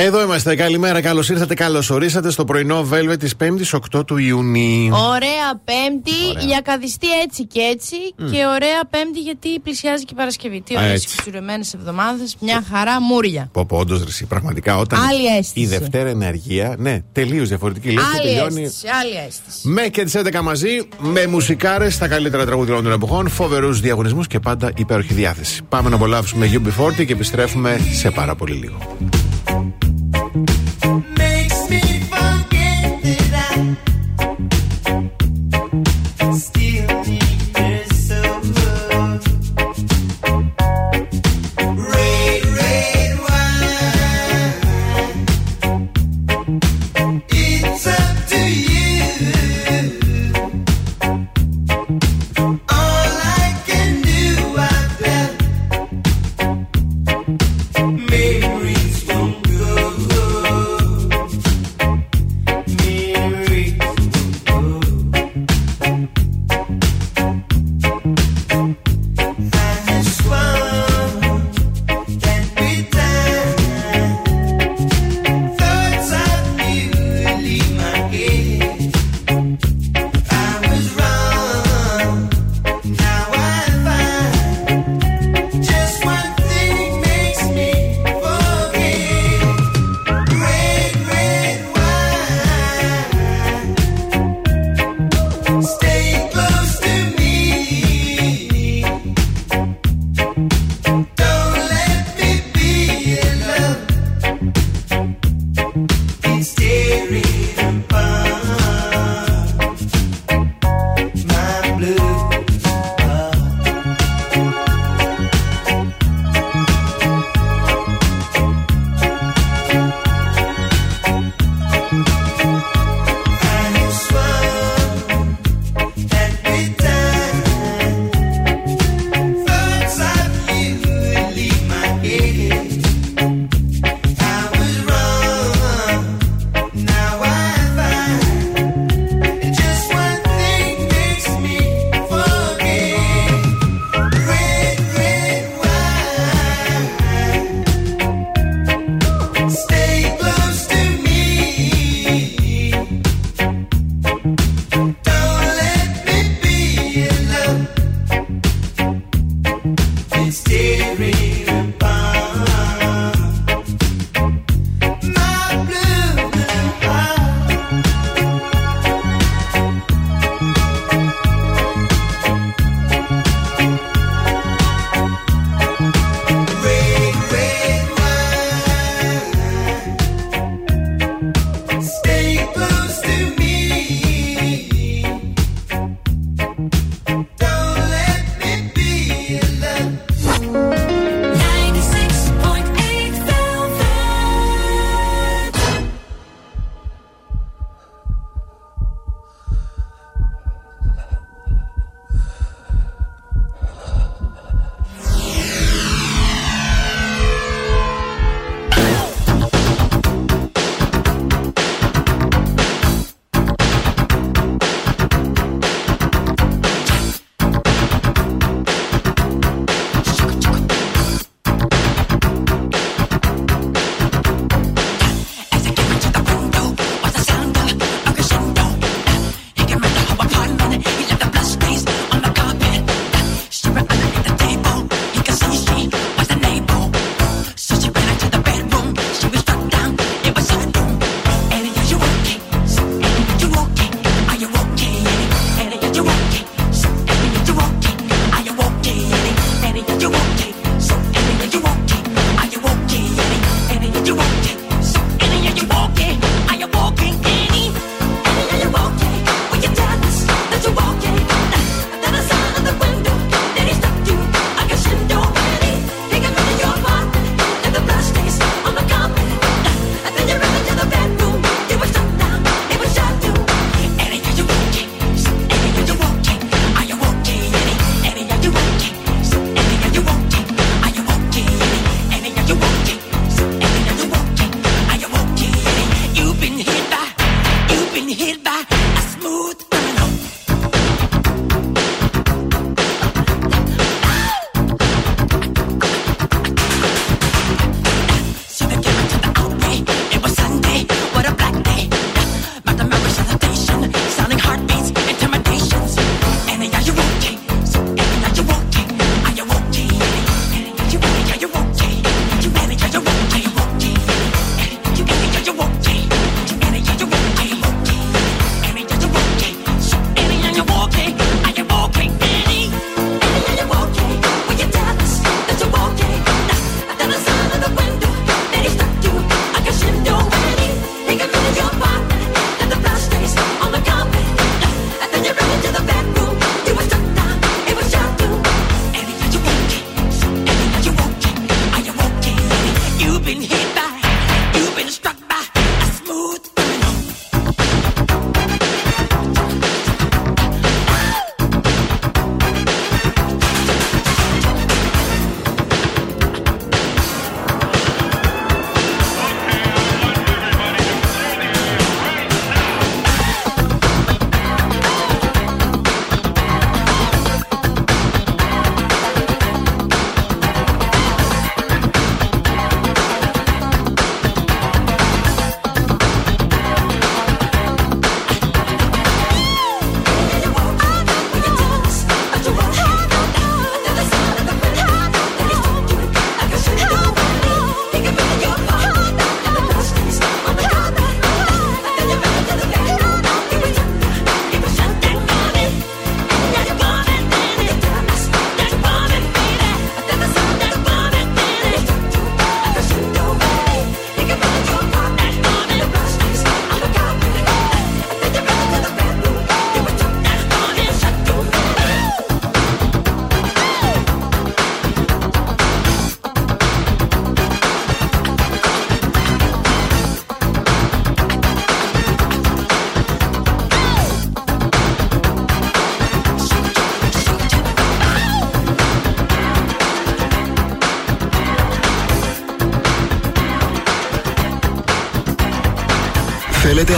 Εδώ είμαστε. Καλημέρα, καλώς ήρθατε, καλώς ορίσατε στο πρωινό Velvet της 5η 8 του Ιουνίου. Ωραία Πέμπτη, για καδιστή έτσι και έτσι. Και ωραία Πέμπτη γιατί πλησιάζει και η Παρασκευή. Τι ωραίες ξηρεμένε εβδομάδες, μια χαρά μούρια. Πω, πω, όντως πραγματικά όταν. Άλλη αίσθηση. Η Δευτέρα ενεργεία, ναι, τελείως διαφορετική. Λες άλλη και τελειώνει. Αίσθηση, άλλη αίσθηση. Με και τις 11 μαζί, με μουσικάρες, τα καλύτερα τραγούδια των εποχών, φοβερούς διαγωνισμούς και πάντα υπέροχη διάθεση. Πάμε να απολαύσουμε UB40 και επιστρέφουμε σε πάρα πολύ λίγο.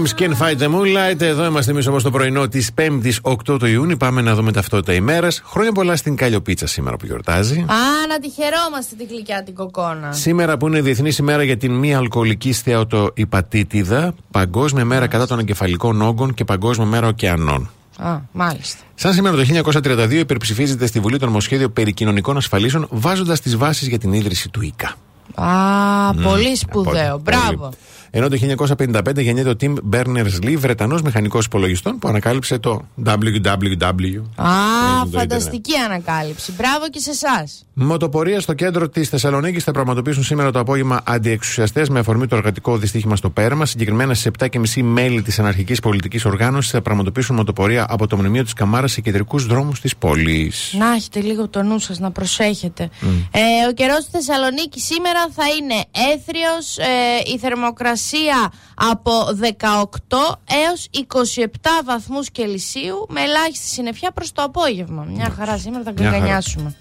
Lian Rhymes Can't Fight the Moonlight. Εδώ είμαστε εμείς όμω το πρωινό της 5η 8 του Ιούνιου. Πάμε να δούμε ταυτότητα ημέρας. Χρόνια πολλά στην Καλλιοπίτσα σήμερα που γιορτάζει. Α, να τη χαιρόμαστε την γλυκιά την κοκόνα. Σήμερα που είναι Διεθνής ημέρα για την μη αλκοολική στεατοϊπατήτιδα, Παγκόσμια μέρα κατά των εγκεφαλικών όγκων και Παγκόσμια μέρα ωκεανών. Α, μάλιστα. Σαν σήμερα το 1932 υπερψηφίζεται στη Βουλή το νομοσχέδιο περί κοινωνικών ασφαλίσεων, βάζοντας τις βάσεις για την ίδρυση του ΙΚΑ. Α, πολύ σπουδαίο. Μπράβο. Ενώ το 1955 γεννιέται ο Tim Berners-Lee, Βρετανός μηχανικός υπολογιστών που ανακάλυψε το www. Α, φανταστική ανακάλυψη. Μπράβο και σε εσάς. Μοτοπορία στο κέντρο της Θεσσαλονίκης θα πραγματοποιήσουν σήμερα το απόγευμα αντιεξουσιαστές με αφορμή το εργατικό δυστύχημα στο Πέραμα. Συγκεκριμένα στι 7.30 μέλη της αναρχική πολιτικής οργάνωσης θα πραγματοποιήσουν μοτοπορία από το μνημείο της Καμάρας σε κεντρικούς δρόμους της πόλης. Να έχετε λίγο το νου σας, να προσέχετε. Ε, ο καιρός στη Θεσσαλονίκη σήμερα θα είναι έθριος, ε, η θερμοκρασία από 18 έως 27 βαθμούς Κελσίου με ελάχιστη συννεφιά προς το απόγευμα. Μια χαρά σήμερα θα γκρινιάσουμε.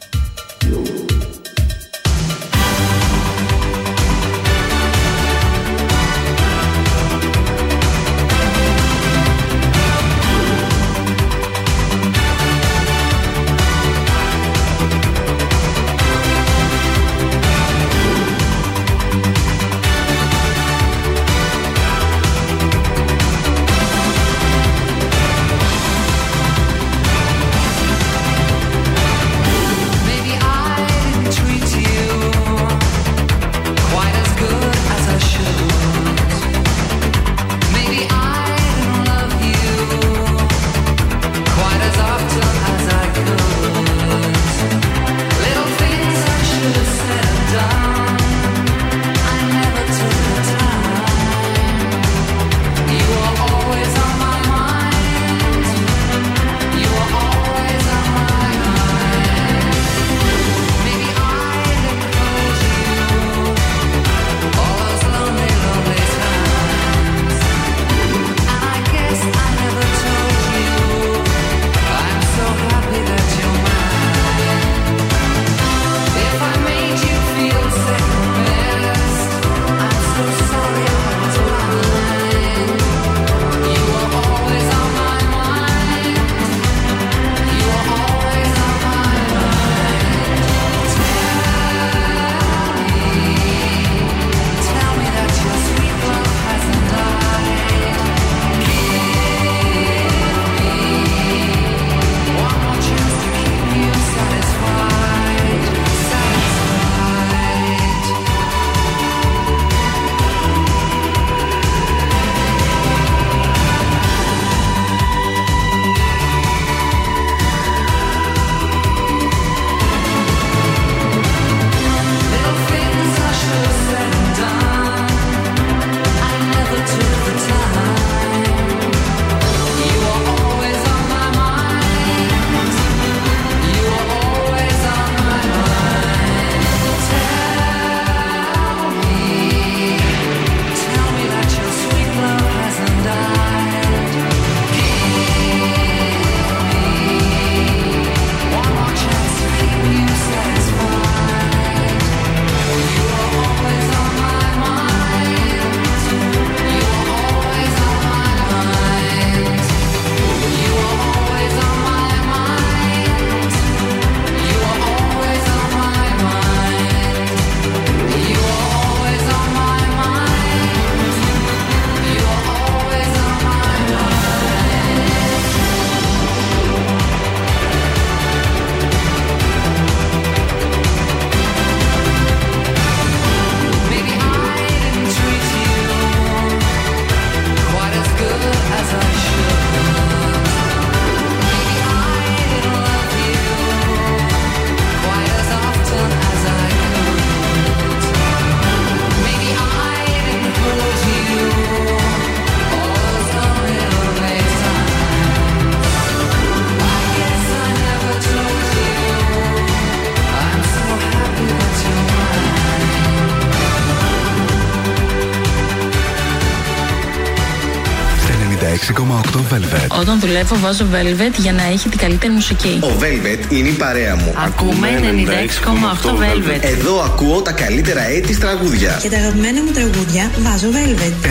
Όταν δουλεύω βάζω Velvet για να έχει την καλύτερη μουσική. Ο Velvet είναι η παρέα μου. Ακούμε 96,8 Velvet. Εδώ ακούω τα καλύτερα έτη τραγούδια. Και τα αγαπημένα μου τραγούδια βάζω Velvet.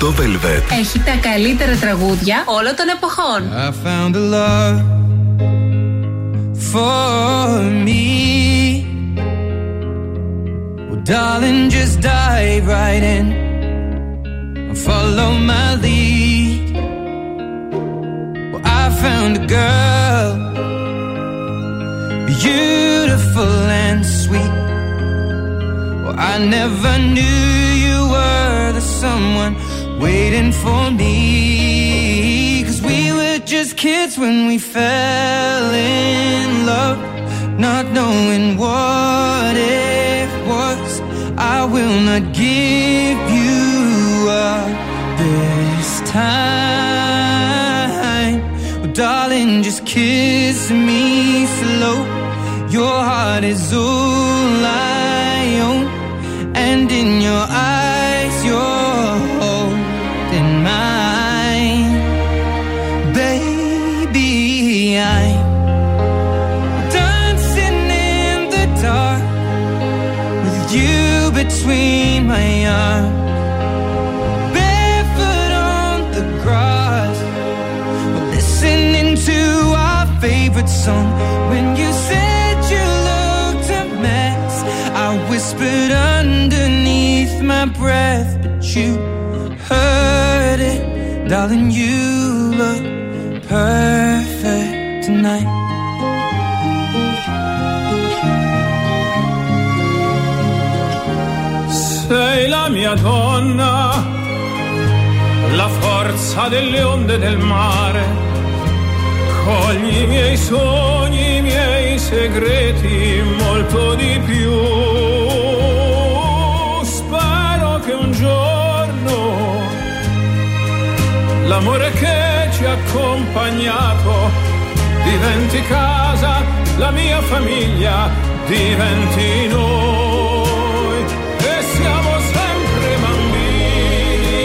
96,8 Velvet. Έχει τα καλύτερα τραγούδια όλων των εποχών. I found a love for me. Well, darling, just dive right in. Follow my lead. Found a girl, beautiful and sweet. Well, I never knew you were the someone waiting for me. Cause we were just kids when we fell in love, not knowing what it was. I will not give you up this time. Kiss me slow. Your heart is all I song. When you said you looked a mess, I whispered underneath my breath, but you heard it, darling. You look perfect tonight. Sei la mia donna, la forza delle onde del mare. Cogli i miei sogni, i miei segreti, molto di più. Spero che un giorno l'amore che ci ha accompagnato diventi casa, la mia famiglia diventi noi. E siamo sempre bambini,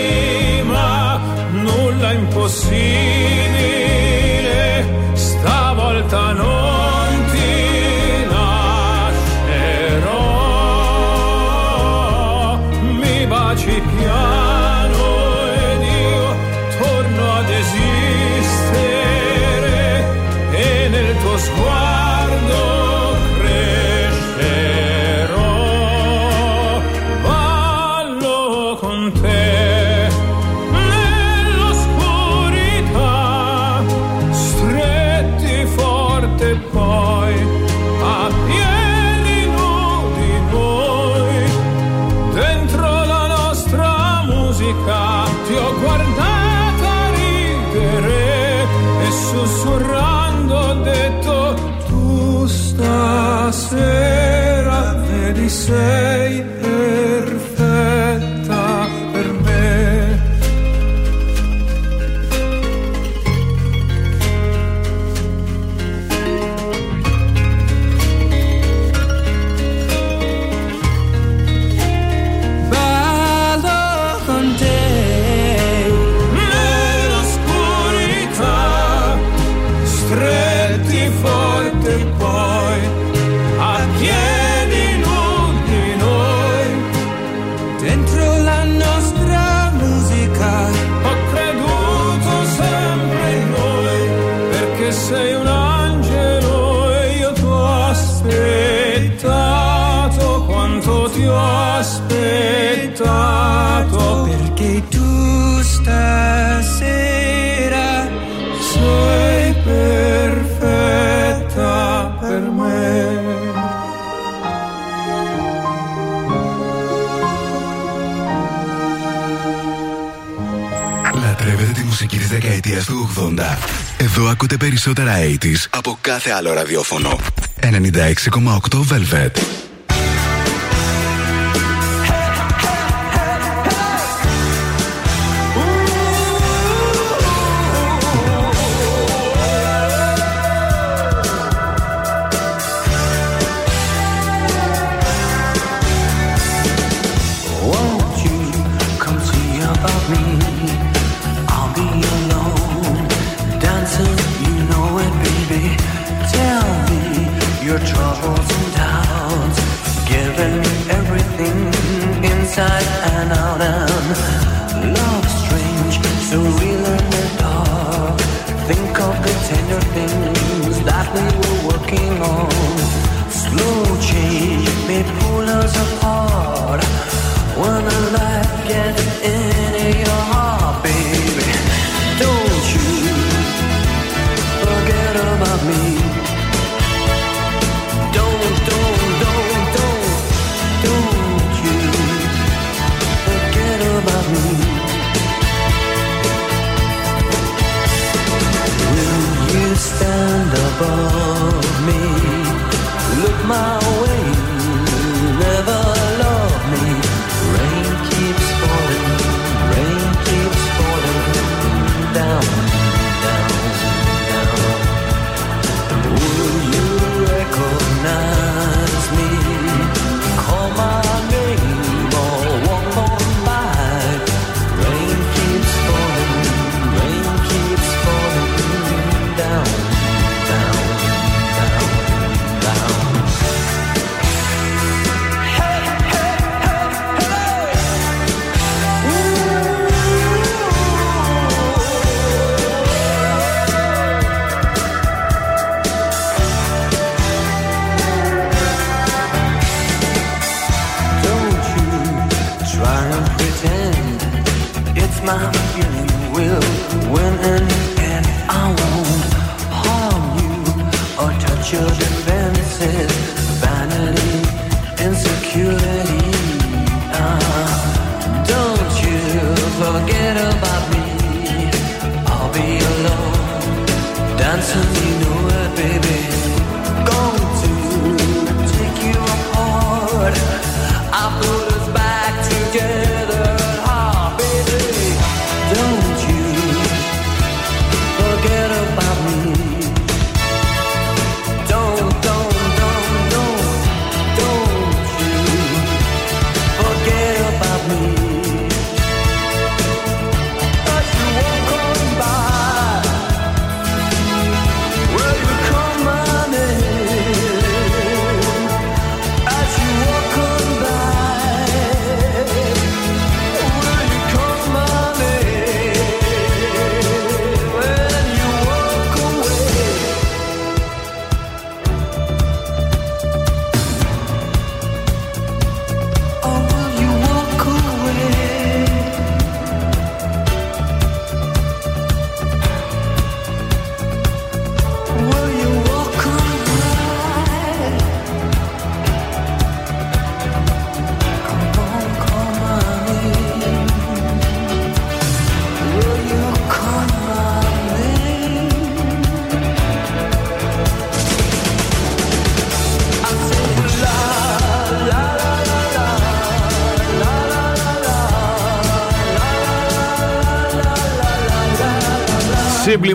stavolta non ti lascerò. Mi baci piano ed io torno ad esistere e nel tuo sguardo stasera vedi sei δεκαετίας του 80. Εδώ ακούτε περισσότερα 80s από κάθε άλλο ραδιόφωνο. 96,8 Velvet.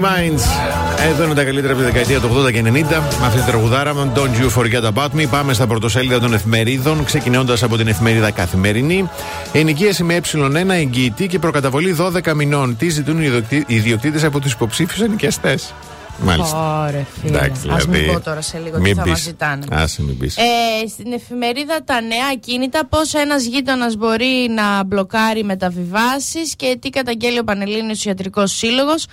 Minds. Εδώ είναι τα καλύτερα από τη δεκαετία του 80 και 90. Με αυτή την τραγουδάρα με Don't You Forget About Me. Πάμε στα πρωτοσέλιδα των εφημερίδων, ξεκινώντας από την εφημερίδα Καθημερινή. Ενοικίαση με ε1 εγγυητή και προκαταβολή 12 μηνών. Τι ζητούν οι ιδιοκτήτες από τους υποψήφιους ενοικιαστές; Μάλιστα. Ωραία, φίλε. Εντάξει, Ας μην δηλαδή, πω τώρα σε λίγο τι μην θα πεις. μας ζητάνε. Άσε μην πεις. Ε, στην εφημερίδα Τα Νέα Ακίνητα πώς ένας γείτονας μπορεί να μπλοκάρει μεταβιβάσεις και τι καταγγέλει ο Πανελλήνιος Ιατρικός Σύλλογος,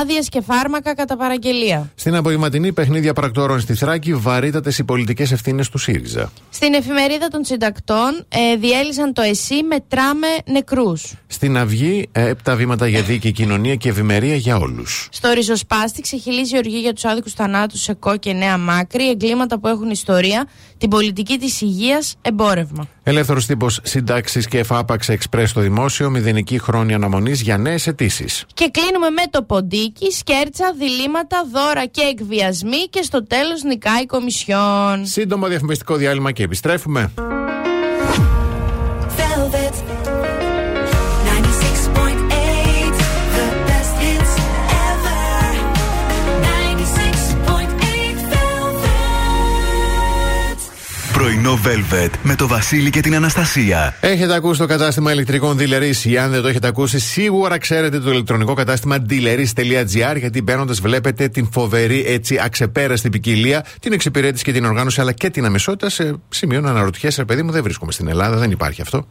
άδειες και φάρμακα κατά παραγγελία. Στην απογευματινή παιχνίδια πρακτόρων στη Θράκη, βαρύτατες οι πολιτικές ευθύνες του ΣΥΡΙΖΑ. Στην εφημερίδα των συντακτών ε, διέλυσαν το ΕΣΥ με τράμε νεκρούς. Στην Αυγή, ε, έπτα βήματα για δίκαιη κοινωνία και ευημερία για όλους. Στο ριζοσπάστη ξεχυλίζει οργή για τους άδικους θανάτους σε ΚΟ και Νέα Μάκρη, εγκλήματα που έχουν ιστορία, την πολιτική της υγείας, εμπόρευμα. Ελεύθερος τύπος συντάξει και εφάπαξ εξπρέ στο δημόσιο, μηδενική χρόνια αναμονής για νέες αιτήσεις. Και κλείνουμε με το ποντίκι, σκέρτσα, διλήμματα, δώρα και εκβιασμοί και στο τέλος νικάει η Κομισιόν. Σύντομο διαφημιστικό διάλειμμα και επιστρέφουμε. πρωινό Velvet με το Βασίλη και την Αναστασία. Έχετε ακούσει το κατάστημα ηλεκτρικών Dealeries ή αν δεν το έχετε ακούσει, σίγουρα ξέρετε το ηλεκτρονικό κατάστημα dealeries.gr γιατί μπαίνοντας βλέπετε την φοβερή έτσι αξεπέραστη ποικιλία, την εξυπηρέτηση και την οργάνωση αλλά και την αμεσότητα σε σημείο να αναρωτιέσαι, παιδί μου, δεν βρίσκομαι στην Ελλάδα, δεν υπάρχει αυτό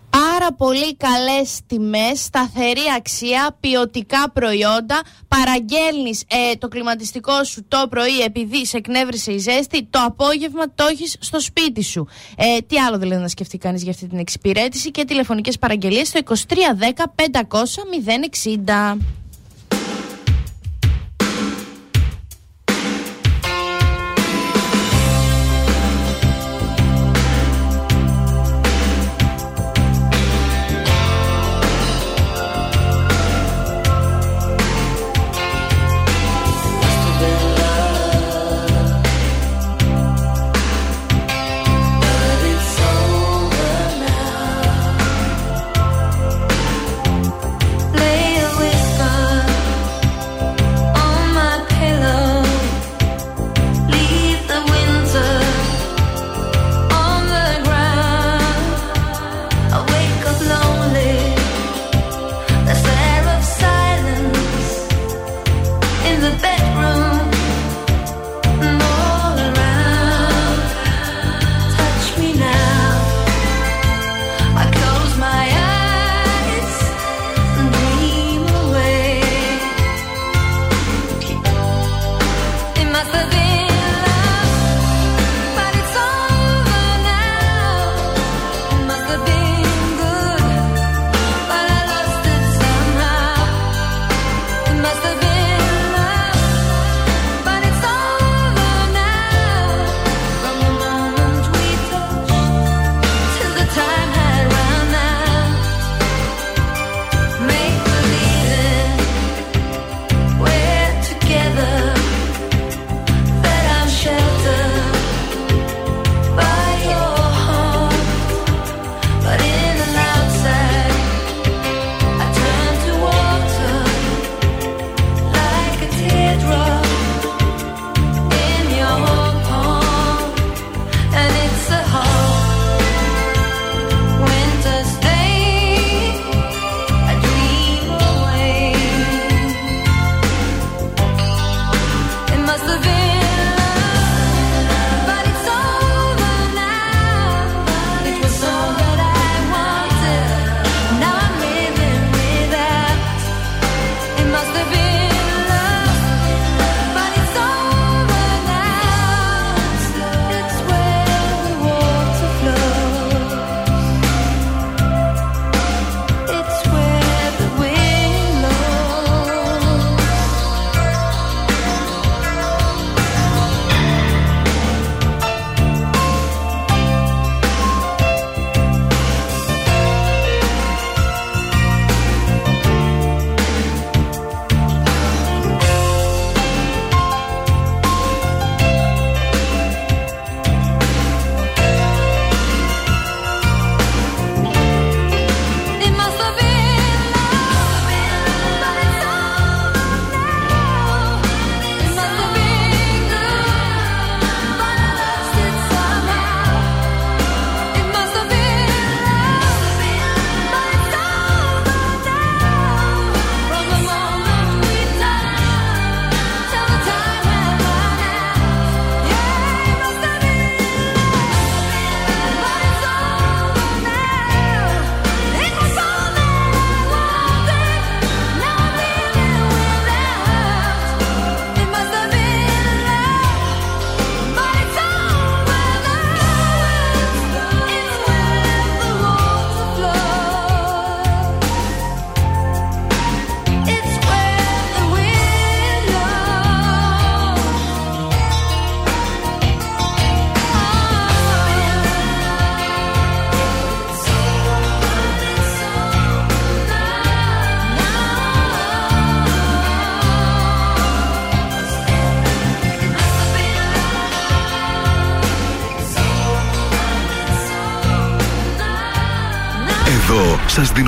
πάρα πολύ καλές τιμές. σταθερή αξία, ποιοτικά προϊόντα. Παραγγέλνεις ε, το κλιματιστικό σου το πρωί επειδή σε εκνεύρισε η ζέστη, το απόγευμα το έχεις στο σπίτι σου. Ε, τι άλλο δηλαδή να σκεφτεί κανείς για αυτή την εξυπηρέτηση και τηλεφωνικές παραγγελίες στο 2310 500 060.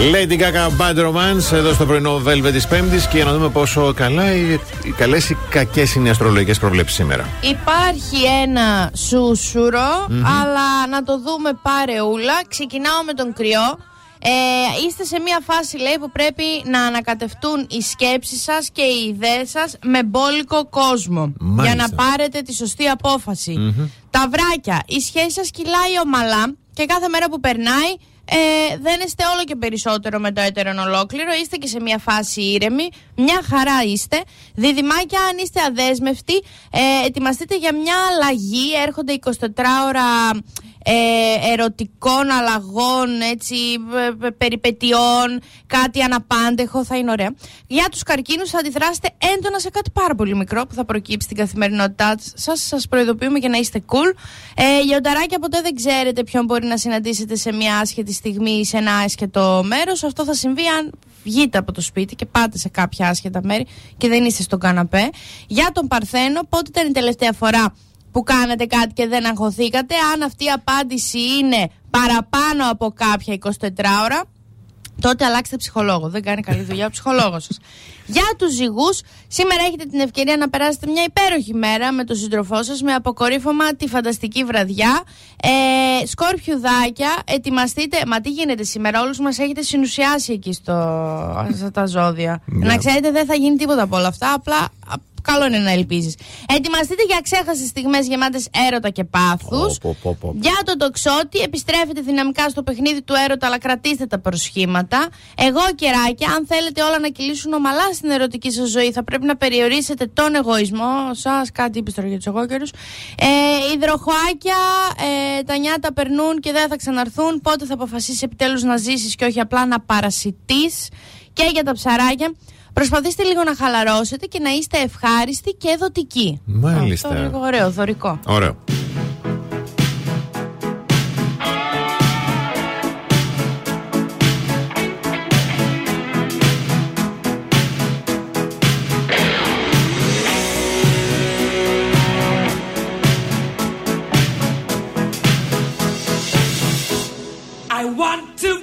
Lady Gaga Bad Romance εδώ στο πρωινό Velvet της Πέμπτης και για να δούμε πόσο καλά οι, οι καλές ή κακές είναι οι αστρολογικές προβλέψεις σήμερα. Υπάρχει ένα σούσουρο, αλλά να το δούμε παρεούλα. Ξεκινάω με τον κρυό. Ε, είστε σε μια φάση, λέει, που πρέπει να ανακατευτούν οι σκέψεις σας και οι ιδέες σας με μπόλικο κόσμο. Μάλιστα. Για να πάρετε τη σωστή απόφαση. Τα βράκια, η σχέση σας κυλάει ομαλά και κάθε μέρα που περνάει ε, δεν είστε όλο και περισσότερο με το έτερον ολόκληρο. Είστε και σε μια φάση ήρεμη. Μια χαρά είστε. Διδυμάκια, αν είστε αδέσμευτοι, ε, ετοιμαστείτε για μια αλλαγή. Έρχονται 24 ώρα ε, ερωτικών αλλαγών, έτσι, ε, ε, περιπετειών, κάτι αναπάντεχο, θα είναι ωραία. Για τους καρκίνους θα αντιδράσετε έντονα σε κάτι πάρα πολύ μικρό που θα προκύψει στην καθημερινότητά σας. Σας προειδοποιούμε για να είστε cool. Ε, λιονταράκια, ποτέ δεν ξέρετε ποιον μπορεί να συναντήσετε σε μια άσχετη στιγμή ή σε ένα άσχετο μέρος. Αυτό θα συμβεί αν βγείτε από το σπίτι και πάτε σε κάποια άσχετα μέρη και δεν είστε στον καναπέ. Για τον Παρθένο, πότε ήταν η τελευταία φορά που κάνατε κάτι και δεν αγχωθήκατε. Αν αυτή η απάντηση είναι παραπάνω από κάποια 24 ώρα, τότε αλλάξτε ψυχολόγο. Δεν κάνει καλή δουλειά ο ψυχολόγος σας. Για τους ζυγούς, σήμερα έχετε την ευκαιρία να περάσετε μια υπέροχη μέρα με τον σύντροφό σας με αποκορύφωμα τη φανταστική βραδιά. Ε, σκορπιουδάκια, ετοιμαστείτε. Μα τι γίνεται σήμερα, όλους μας έχετε συνουσιάσει εκεί στο, στα ζώδια. Να ξέρετε, δεν θα γίνει τίποτα από όλα αυτά. Απλά α, καλό είναι να ελπίζεις. Ετοιμαστείτε για ξέχαστε στιγμές γεμάτες έρωτα και πάθους. Πω, πω, πω. Για τον τοξότη, επιστρέφετε δυναμικά στο παιχνίδι του έρωτα, αλλά κρατήστε τα προσχήματα. Εγώ, κεράκια, αν θέλετε όλα να κυλήσουν ομαλά στην ερωτική σας ζωή, θα πρέπει να περιορίσετε τον εγωισμό σας. Κάτι είπε τώρα για τους εγώκερους. Ε, υδροχοάκια, ε, τα νιάτα περνούν και δεν θα ξαναρθούν. Πότε θα αποφασίσεις επιτέλους να ζήσεις και όχι απλά να παρασιτείς. Και για τα ψαράκια, προσπαθήστε λίγο να χαλαρώσετε και να είστε ευχάριστοι και δοτικοί. Μάλιστα. Αυτό λίγο ωραίο, δωρικό. Ωραίο. I want to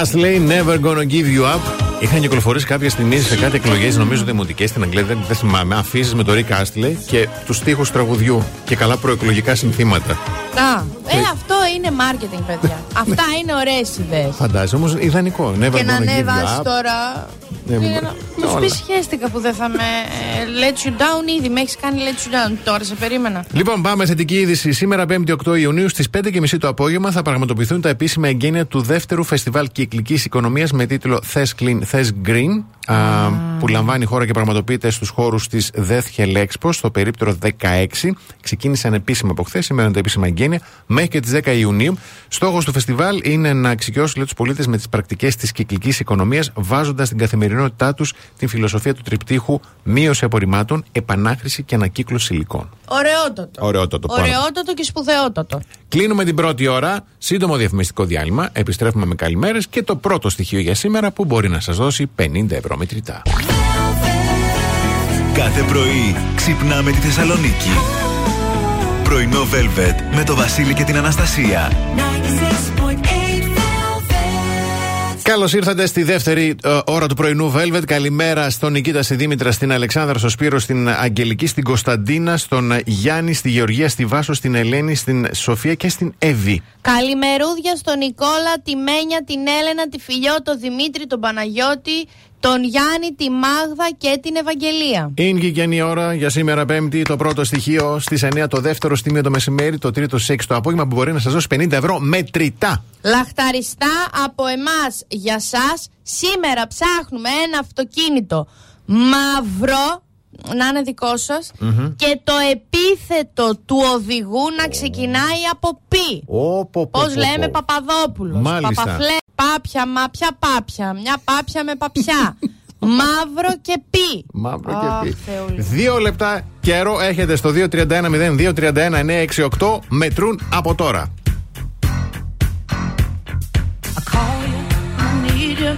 Castley, Never Gonna Give You Up. Είχαν κυκλοφορήσει κάποια στιγμή σε κάτι εκλογές, νομίζω δημοτικές στην Αγγλία, δεν, δεν θυμάμαι. Αφήσεις με το Rick Astley και τους τοίχου τραγουδιού και καλά προεκλογικά συνθήματα. Να. Ε, αυτό είναι marketing, παιδιά. Ναι. Αυτά είναι ωραίες ιδέες. Φαντάζομαι όμως ιδανικό. Never και να ανέβας τώρα ναι, ναι, τους πεις που δεν θα με ε, let you down ήδη. Με έχεις κάνει let you down τώρα, σε περίμενα. Λοιπόν, πάμε θετική είδηση. Σήμερα, 5η 8 Ιουνίου στις 5.30 το απόγευμα θα πραγματοποιηθούν τα επίσημα εγγένεια του δεύτερου φεστιβάλ κυκλικής οικονομίας με τίτλο Thess Clean, Thess Green. Που λαμβάνει η χώρα και πραγματοποιείται στους χώρους της Death Hell Expo στο περίπτερο 16. Ξεκίνησαν επίσημα από χθες, σήμερα είναι τα επίσημα εγγένεια, μέχρι και τις 10 Ιουνίου. Στόχος του φεστιβάλ είναι να εξοικειώσει τους πολίτες με τις πρακτικές της κυκλικής οικονομίας, βάζοντας την καθημερινή καθημερινότητά τους την φιλοσοφία του τριπτύχου μείωση απορριμμάτων, επανάχρηση και ανακύκλωση υλικών. Ωραιότατο. Ωραιότατο. πάρα πολύ. Ωραιότατο και σπουδαιότατο. Κλείνουμε την πρώτη ώρα. Σύντομο διαφημιστικό διάλειμμα. Επιστρέφουμε με καλημέρες και το πρώτο στοιχείο για σήμερα που μπορεί να σας δώσει 50 ευρώ μετρητά. Κάθε πρωί ξυπνάμε τη Θεσσαλονίκη. Πρωινό Velvet με το Βασίλη και την Αναστασία. Καλώς ήρθατε στη δεύτερη ε, ώρα του πρωινού Velvet. Καλημέρα στον Νικήτα, στη Δήμητρα, στην Αλεξάνδρα, στο Σπύρο, στην Αγγελική, στην Κωνσταντίνα, στον Γιάννη, στη Γεωργία, στη Βάσο, στην Ελένη, στην Σοφία και στην Εύη. Καλημερούδια στον Νικόλα, τη Μένια, την Έλενα, τη Φιλιό, τον Δημήτρη, τον Παναγιώτη, τον Γιάννη, τη Μάγδα και την Ευαγγελία. Είναι και η καινή ώρα για σήμερα Πέμπτη. Το πρώτο στοιχείο στις 9 το δεύτερο στιγμή το μεσημέρι, το τρίτο στις 6 το απόγευμα που μπορεί να σας δώσει 50 ευρώ μετρητά. Λαχταριστά από εμάς για σας Σήμερα ψάχνουμε ένα αυτοκίνητο Μαύρο Να είναι δικό σας Και το επίθετο του οδηγού να ξεκινάει από πι Πω, πω, πω, Πώς πω, λέμε πω. Παπαδόπουλος Μάλιστα. Παπαφλέ Πάπια, μα ποια πάπια Μια πάπια με παπιά Μαύρο και πι Μαύρο Αχ, και πει. Θεούλη. Δύο λεπτά καιρό έχετε στο 231-0231-968. Μετρούν από τώρα. I call you, I need you,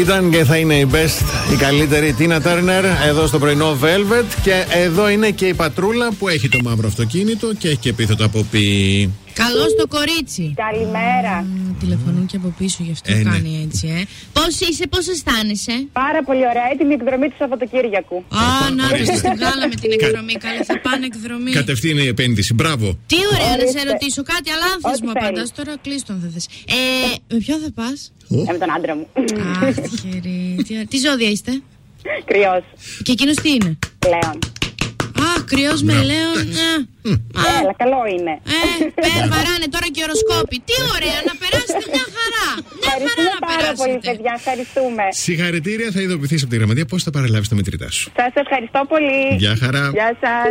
Ήταν και θα είναι η best, η καλύτερη Tina Turner εδώ στο πρωινό Velvet. Και εδώ είναι και η πατρούλα που έχει το μαύρο αυτοκίνητο και έχει και επίθετο από πει. Καλώς το κορίτσι. Καλημέρα. Τηλεφωνούν και από πίσω, γι' αυτό Ε, ναι. κάνει έτσι, ε. Πώς είσαι, πώς αισθάνεσαι; Πάρα πολύ ωραία. Έτοιμη η εκδρομή του Σαββατοκύριακου. Α, να ορίστε. έρθει στην γάλα με την εκδρομή. Καλή, θα πάνε εκδρομή. Κατευθείαν η επένδυση. Μπράβο. Τι ωραία να σε Ορίστε. ρωτήσω κάτι, αλλά αν θες Ό,τι μου θέλεις. απαντάς τώρα, κλείστον θα θες. Ε, με ποιον θα πας; Ε, με τον άντρα μου. Αχ, τυχερή. Τι- Τι ζώδια είστε; Κρυός. Και εκείνος τι είναι; Λέων. Α, κρυό με λέον. Α, Έλα, καλό είναι. Ε, πε, βαράνε τώρα και οροσκόπη. Τι ωραία, να περάσετε μια χαρά. Μια χαρά Ευχαριστούμε να πάρα πολύ, περάσετε. παιδιά. Ευχαριστούμε. Συγχαρητήρια, θα ειδοποιηθείς από τη γραμματεία πώς θα παραλάβεις τα μετρητά σου. Σας ευχαριστώ πολύ. Γεια χαρά. Γεια σας.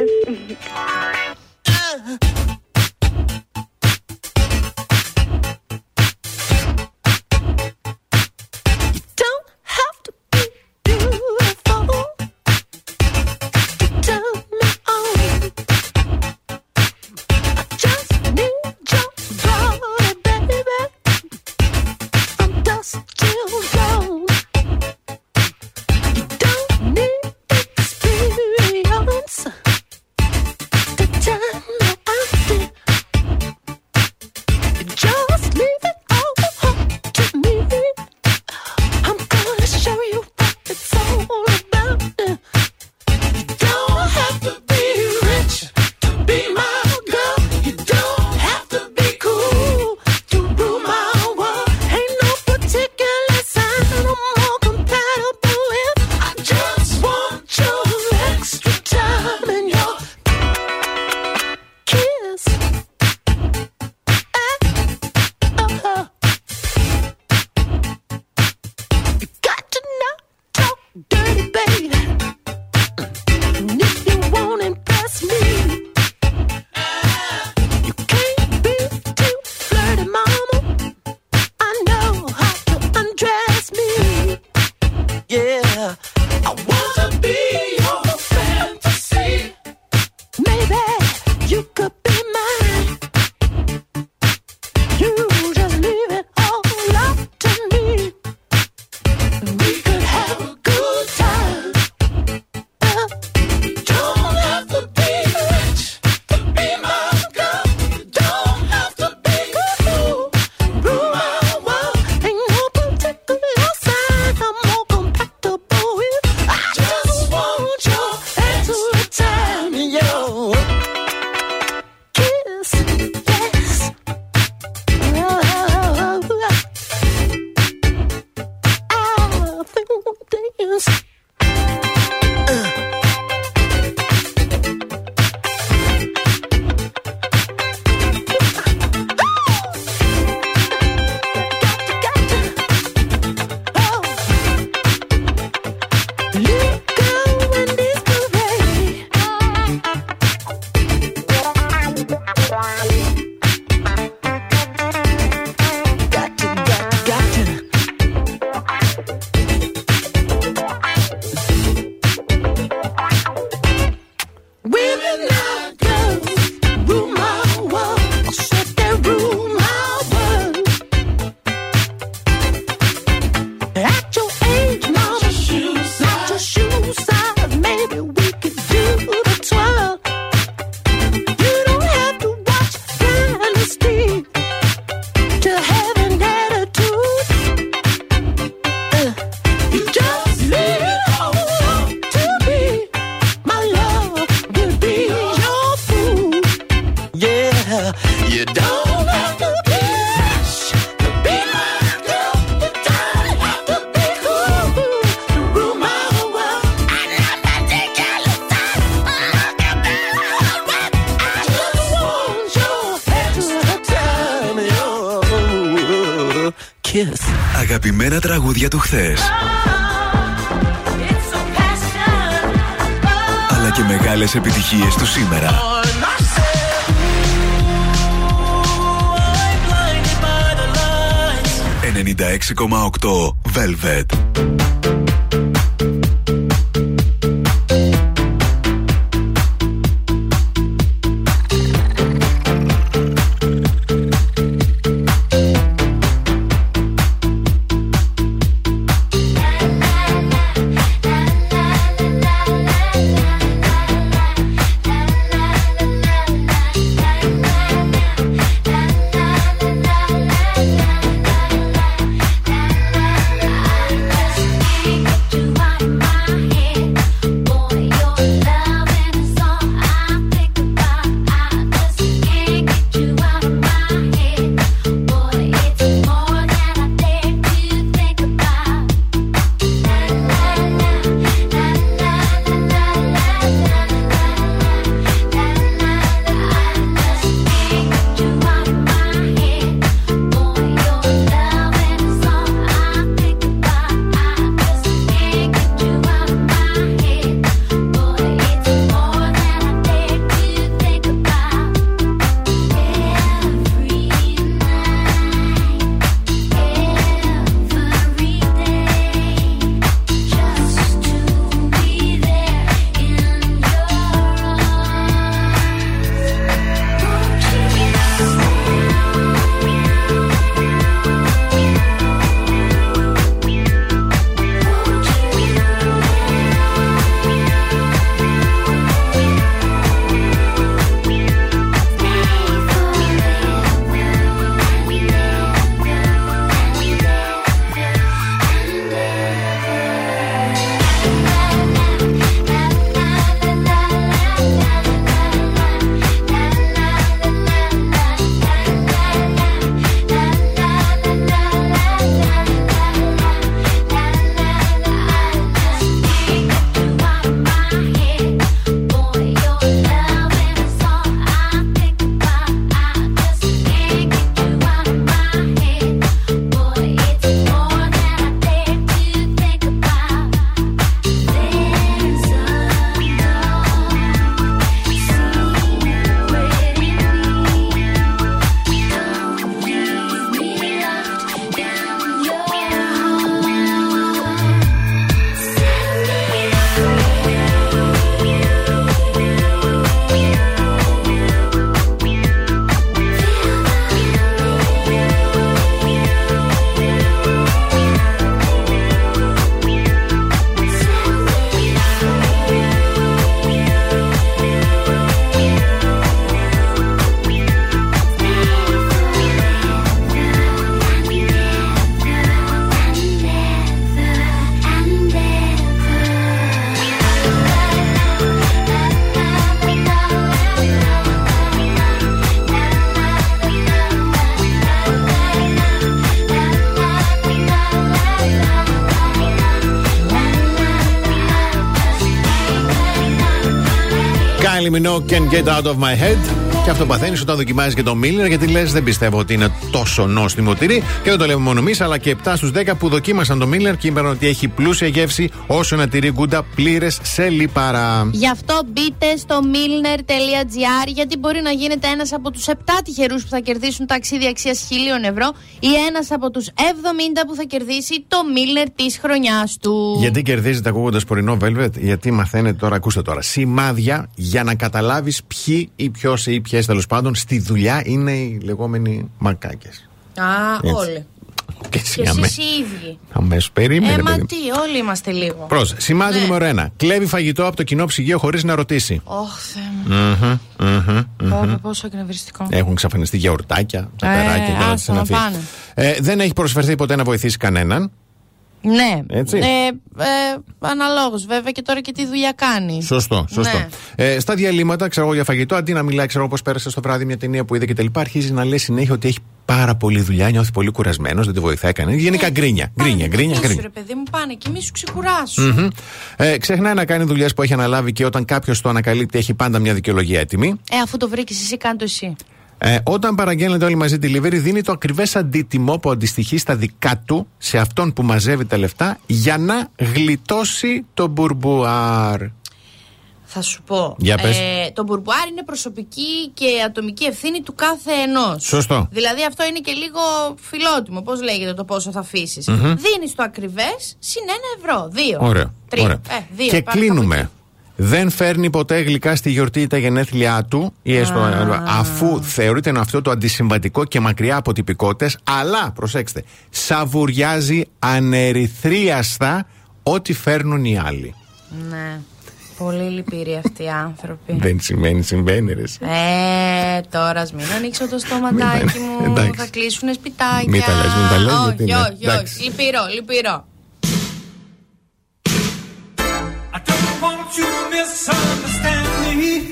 Επιτυχίες του σήμερα. 96,8 Velvet. Kylie Minogue can get out of my head. Και αυτό παθαίνεις όταν δοκιμάζεις και το Miller, γιατί λες: Δεν πιστεύω ότι είναι τόσο νόστιμο τυρί. Και δεν το λέμε μόνο εμείς, αλλά και 7 στους 10 που δοκίμασαν το Miller και είπαν ότι έχει πλούσια γεύση όσο ένα τυρί γκούντα πλήρες σε λιπαρά. Γι' αυτό μπείτε στο milner.gr γιατί μπορεί να γίνετε ένας από τους 7 τυχερούς που θα κερδίσουν ταξίδι αξίας χιλίων ευρώ ή ένας από τους 70 που θα κερδίσει το Milner της χρονιάς του. Γιατί κερδίζετε ακούγοντας πρωινό Velvet, γιατί μαθαίνετε τώρα, ακούστε τώρα, σημάδια για να καταλάβεις ποιοι ή ποιος ή ποιες τέλος πάντων στη δουλειά είναι οι λεγόμενοι μακάκες. Α, Έτσι. όλοι. Και εσύ Και αμέ- εσείς οι ίδιοι. αμέσως περίμενε. Ε, μα παιδί μου. τι, όλοι είμαστε λίγο. Προς, σημάδι Ναι. νούμερο 1. Κλέβει φαγητό από το κοινό ψυγείο χωρίς να ρωτήσει. Ωχ, Θεέ μου. Μμμ, μμμ, μμμ. Πω, πω, Πόσο εκνευριστικό. Έχουν εξαφανιστεί γιαουρτάκια, τα Ε, περάκια και όλα άστα τις να συναφείς. πάνε. Ε, δεν έχει προσφερθεί ποτέ να βοηθήσει κανέναν. Ναι. Έτσι. Ε, ε, Αναλόγως, βέβαια και τώρα και τι δουλειά κάνει. Σωστό, σωστό. Ναι. Ε, στα διαλύματα, ξέρω εγώ για φαγητό, αντί να μιλάει, ξέρω εγώ πώς πέρασε στο βράδυ μια ταινία που είδε και τα λοιπά, αρχίζει να λέει συνέχεια ότι έχει πάρα πολλή δουλειά, νιώθει πολύ κουρασμένος, δεν τη βοηθάει κανένα. Γενικά γκρίνια. Γκρίνια, γκρίνια, Σου γκρίνια. ρε παιδί μου, πάνε και μη σου ξεκουράσουν. Μμμ. Ε, ξεχνάει να κάνει δουλειές που έχει αναλάβει και όταν κάποιος το ανακαλύπτει, έχει πάντα μια δικαιολογία έτοιμη. Ε, αφού το βρήκες εσύ, κάνε το εσύ. Ε, όταν παραγγέλνετε όλοι μαζί delivery, δίνει το ακριβές αντίτιμο που αντιστοιχεί στα δικά του σε αυτόν που μαζεύει τα λεφτά για να γλιτώσει το μπουρμπουάρ. Θα σου πω. Για πες. Ε, το μπουρμπουάρ είναι προσωπική και ατομική ευθύνη του κάθε ενός. Σωστό. Δηλαδή αυτό είναι και λίγο φιλότιμο. Πώς λέγεται το πόσο θα αφήσεις. Μμμ. Δίνεις το ακριβές συν ένα ευρώ. Δύο. Ωραίο. Τρία. ωραίο. Ε, δύο. και Πάμε κλείνουμε. Δεν φέρνει ποτέ γλυκά στη γιορτή ή τα γενέθλιά του, ή έστω, αφού θεωρείται ένα αυτό το αντισυμβατικό και μακριά από τυπικότητες, αλλά προσέξτε, σαβουριάζει ανερυθρίαστα ό,τι φέρνουν οι άλλοι. Ναι. Πολύ λυπηροί αυτοί οι άνθρωποι. Δεν σημαίνει, συμβαίνει, ρε. εσύ. Ε, τώρα ας μην ανοίξω το στόματάκι Μην μου. τα- εντάξει. Θα κλείσουν σπιτάκια. Μην τα λες, μην τα λες, γιατί Όχι, είναι. όχι, Εντάξει. όχι. Λυπηρό, λυπηρό. You misunderstand me.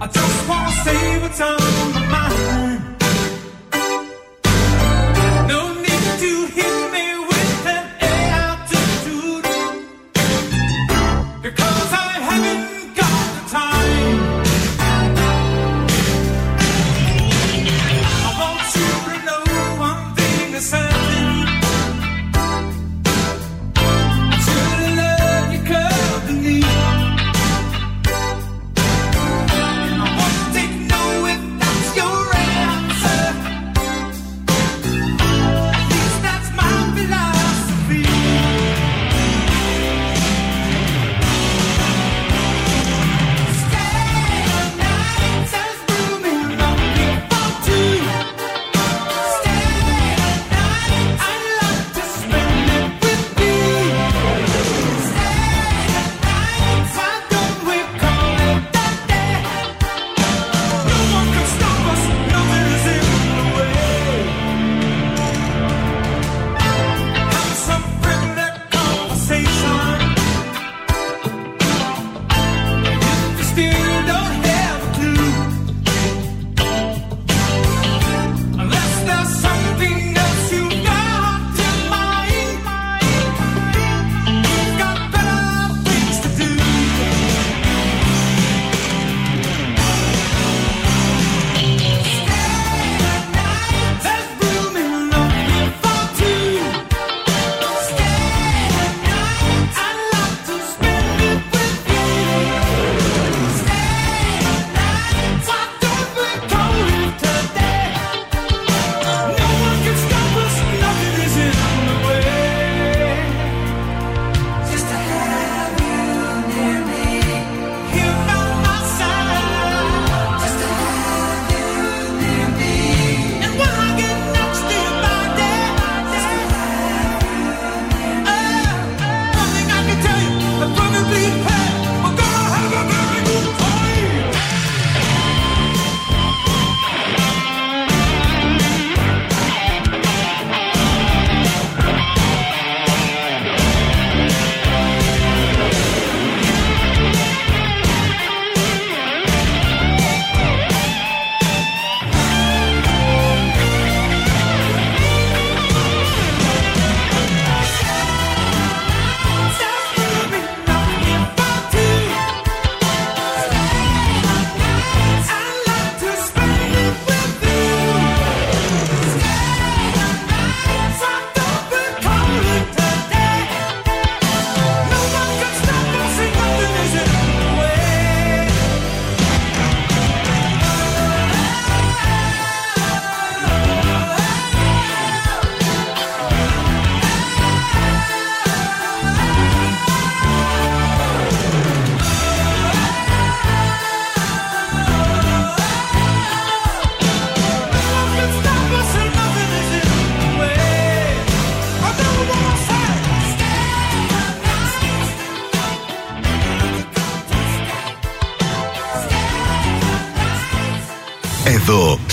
I just to say what's on my mind.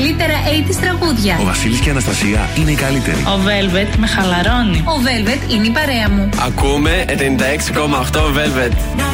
Καλύτερα 80's τραγούδια. Ο Βασίλης και η Αναστασία είναι οι καλύτεροι. Ο Velvet με χαλαρώνει. Ο Velvet είναι η παρέα μου. Ακούμε 96,8 Velvet.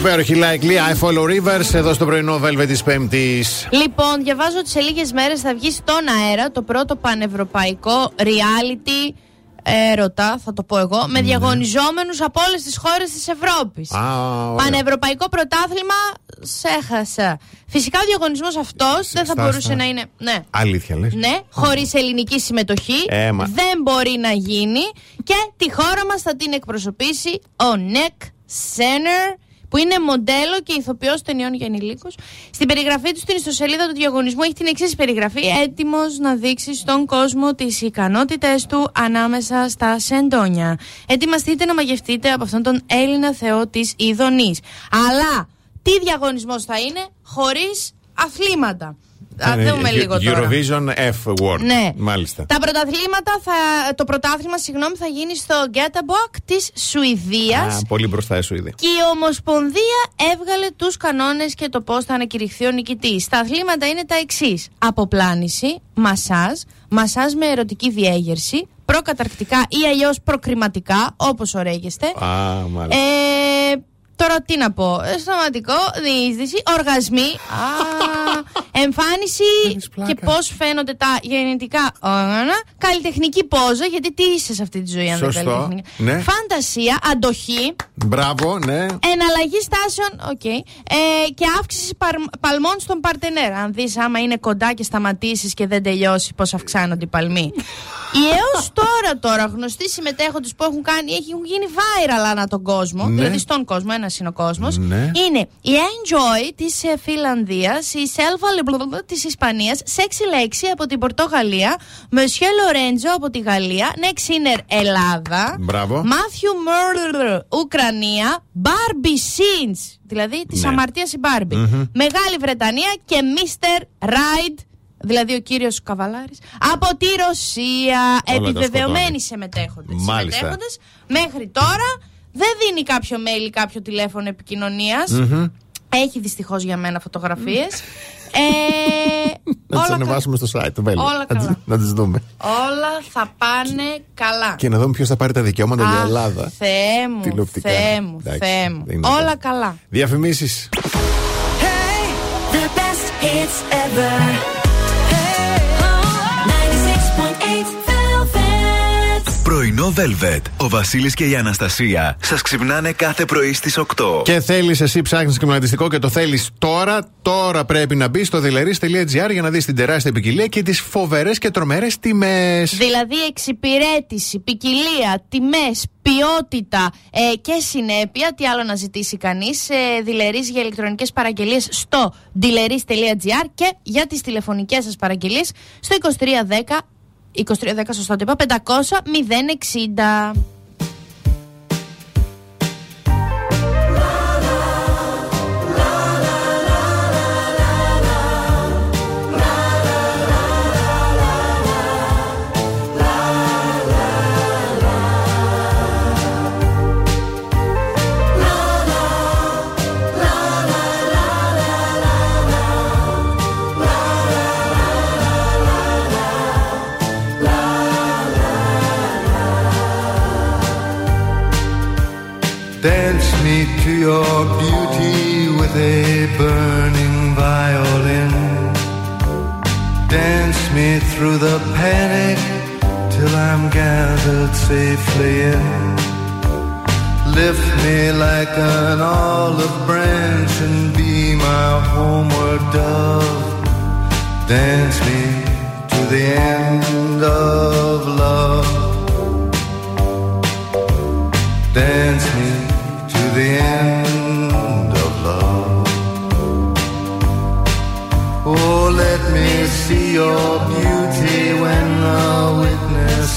Υπέροχη Likely, I follow rivers εδώ στο πρωινό Velvet της Πέμπτης. Λοιπόν, διαβάζω ότι σε λίγες μέρες θα βγει στον αέρα το πρώτο πανευρωπαϊκό reality έρωτα, θα το πω εγώ, με διαγωνιζόμενους από όλες τις χώρες της Ευρώπης. Α, ωραία. Πανευρωπαϊκό πρωτάθλημα, σε έχασα. Φυσικά ο διαγωνισμός αυτός δεν θα Στάστα. μπορούσε να είναι. Ναι. Αλήθεια λες. Ναι, χωρίς ελληνική συμμετοχή. Έμα. Δεν μπορεί να γίνει. Και τη χώρα μας θα την εκπροσωπήσει ο Νεκ Σένερ, που είναι μοντέλο και ηθοποιός ταινιών για ενηλίκους. Στην περιγραφή του στην ιστοσελίδα του διαγωνισμού έχει την εξής περιγραφή. Έτοιμος να δείξει στον κόσμο τις ικανότητες του ανάμεσα στα σεντόνια. Ετοιμαστείτε να μαγευτείτε από αυτόν τον Έλληνα θεό της ειδονής. Αλλά τι διαγωνισμός θα είναι χωρίς αθλήματα. Θα δούμε λίγο τώρα. Ε, Eurovision F word. Ναι. Μάλιστα. Τα πρωταθλήματα θα, το πρωτάθλημα συγγνώμη, θα γίνει στο Göteborg της Σουηδίας Α, πολύ μπροστά η Σουηδία. και η Ομοσπονδία έβγαλε τους κανόνες και το πώς θα ανακηρυχθεί ο νικητής. Τα αθλήματα είναι τα εξής. Αποπλάνηση, μασάζ, μασάζ με ερωτική διέγερση, προκαταρκτικά ή αλλιώς προκριματικά, όπως ωραίγεστε. Α, μάλιστα. Ε, τώρα τι να πω. Ε, Σταματικό, διείσδυση, οργασμοί. Α, εμφάνιση και πώς φαίνονται τα γεννητικά όργανα. Καλλιτεχνική πόζα, γιατί τι είσαι σε αυτή τη ζωή, αν δεν Σωστό. καλλιτεχνική. Ναι. Φαντασία, αντοχή. Μπράβο, ναι. Εναλλαγή στάσεων, οκ. Ε, και αύξηση παρ- παλμών στον παρτενέρ. Αν δεις, άμα είναι κοντά και σταματήσεις και δεν τελειώσει, πώς αυξάνονται οι παλμοί. Οι έως τώρα, τώρα γνωστοί συμμετέχοντες που έχουν κάνει, έχουν γίνει viral ανά τον κόσμο. Ναι. Δηλαδή στον κόσμο, ένα είναι ο κόσμος. Ναι. Είναι η Enjoy της Φιλανδίας, η Selva της Ισπανίας, Sexy Lexi από την Πορτογαλία, Monsieur Lorenzo από τη Γαλλία, Next Sinner Ελλάδα, Μπράβο. Matthew Murder Ουκρανία, Barbie Sins, δηλαδή τη Ναι. αμαρτία η Barbie. Μμμ. Μεγάλη Βρετανία και Mr. Ride, δηλαδή ο κύριος Καβαλάρης, από τη Ρωσία. τα Επιβεβαιωμένοι σκοτώνει. συμμετέχοντες. Μάλιστα. μέχρι τώρα δεν δίνει κάποιο mail ή κάποιο τηλέφωνο επικοινωνίας. Μμμ. Έχει δυστυχώς για μένα φωτογραφίες. ε, Να τις όλα, κα- ανεβάσουμε στο site του Velvet. Όλα Να τις- καλά. Να τις δούμε. όλα θα πάνε καλά. Και να δούμε ποιος θα πάρει τα δικαιώματα για Αχ, Ελλάδα. Θεέ μου, Τηλεοπτικά. Θεέ μου, Εντάξει, Θεέ μου. δεν είναι Όλα καλά. καλά. Διαφημίσεις. The best hits ever. Πρωινό Velvet. Ο Βασίλης και η Αναστασία σας ξυπνάνε κάθε πρωί στις 8. Και θέλεις, εσύ ψάχνεις κλιματιστικό και το θέλεις τώρα. Τώρα πρέπει να μπεις στο δελερή.gr για να δεις την τεράστια ποικιλία και τις φοβερές και τρομερές τιμές. Δηλαδή εξυπηρέτηση, ποικιλία, τιμές, ποιότητα ε, και συνέπεια. Τι άλλο να ζητήσει κανείς. Ε, Δηλερής για ηλεκτρονικές παραγγελίες στο δηλερή.gr και για τις τηλεφωνικές σας παραγγελίες στο 2310. 2310 σωστά το είπα, 500 060. Through the panic till I'm gathered safely in. Lift me like an olive branch and be my homeward dove. Dance me to the end of love. Dance me to the end of love. Oh, let me see your beauty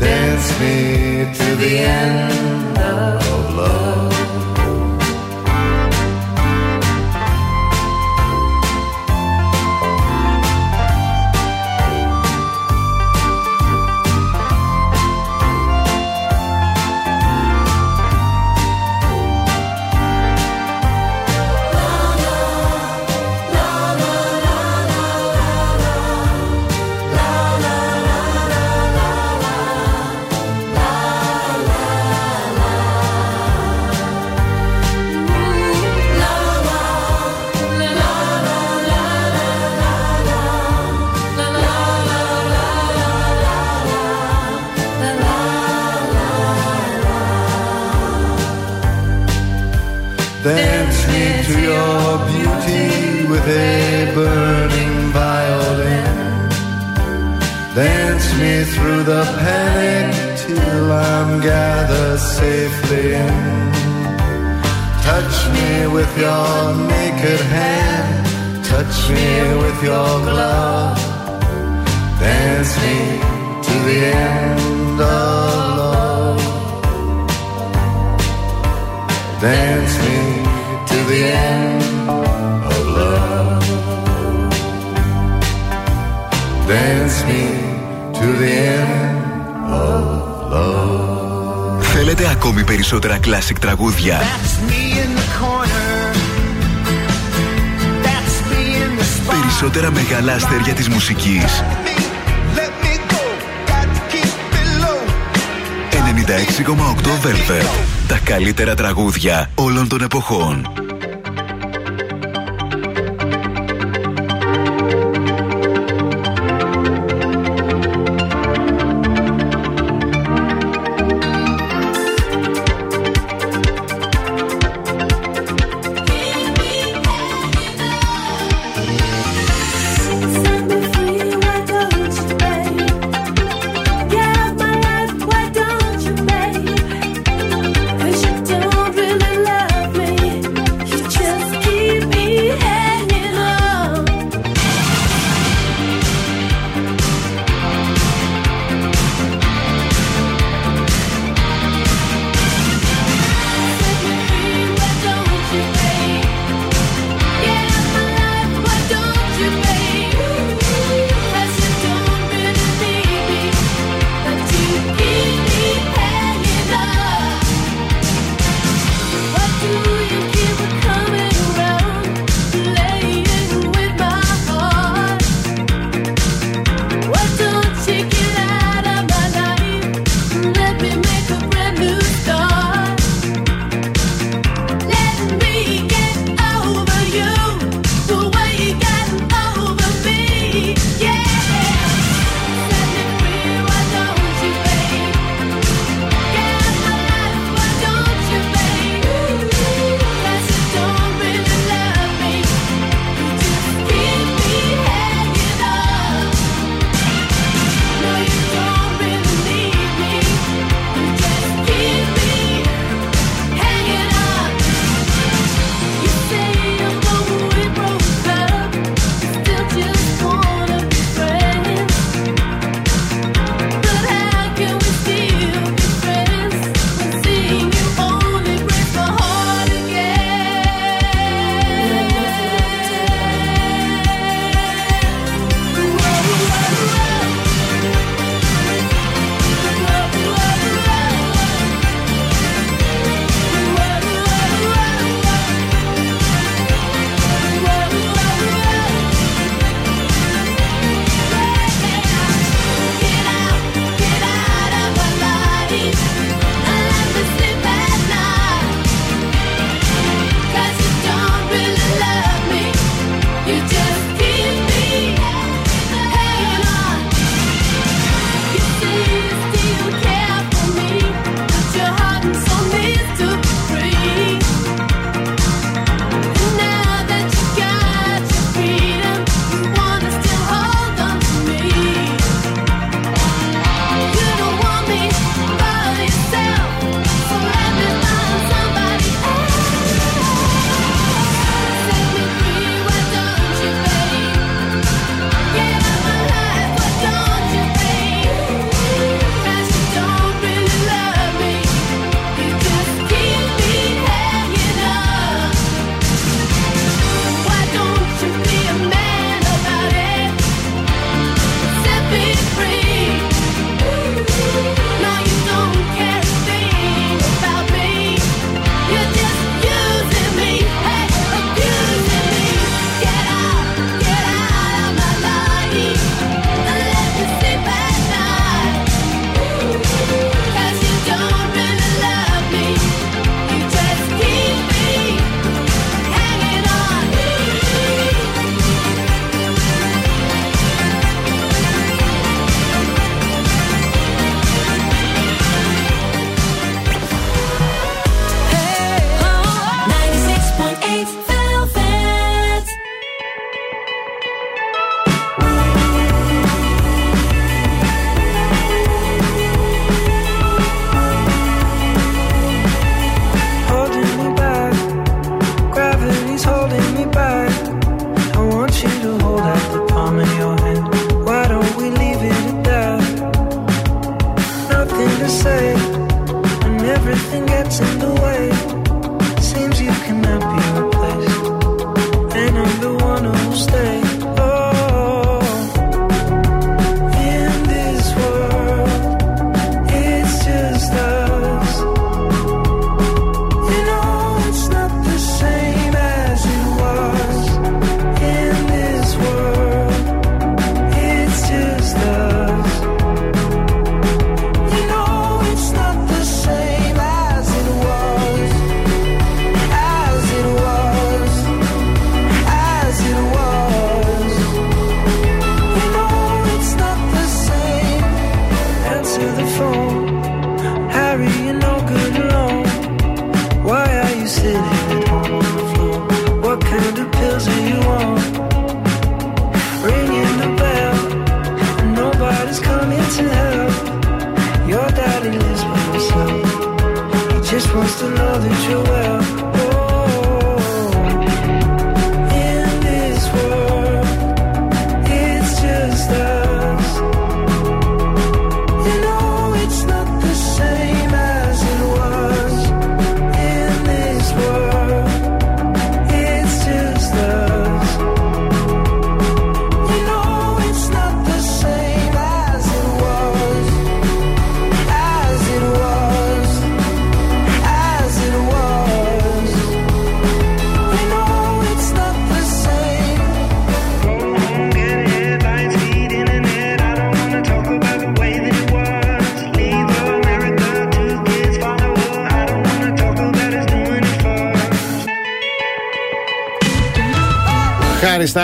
Dance me to the end of love. Θέλετε ακόμη περισσότερα κλασικ τραγούδια; Περισσότερα μεγάλα αστέρια της μουσικής. 96,8 Velvet. Τα καλύτερα τραγούδια όλων των εποχών.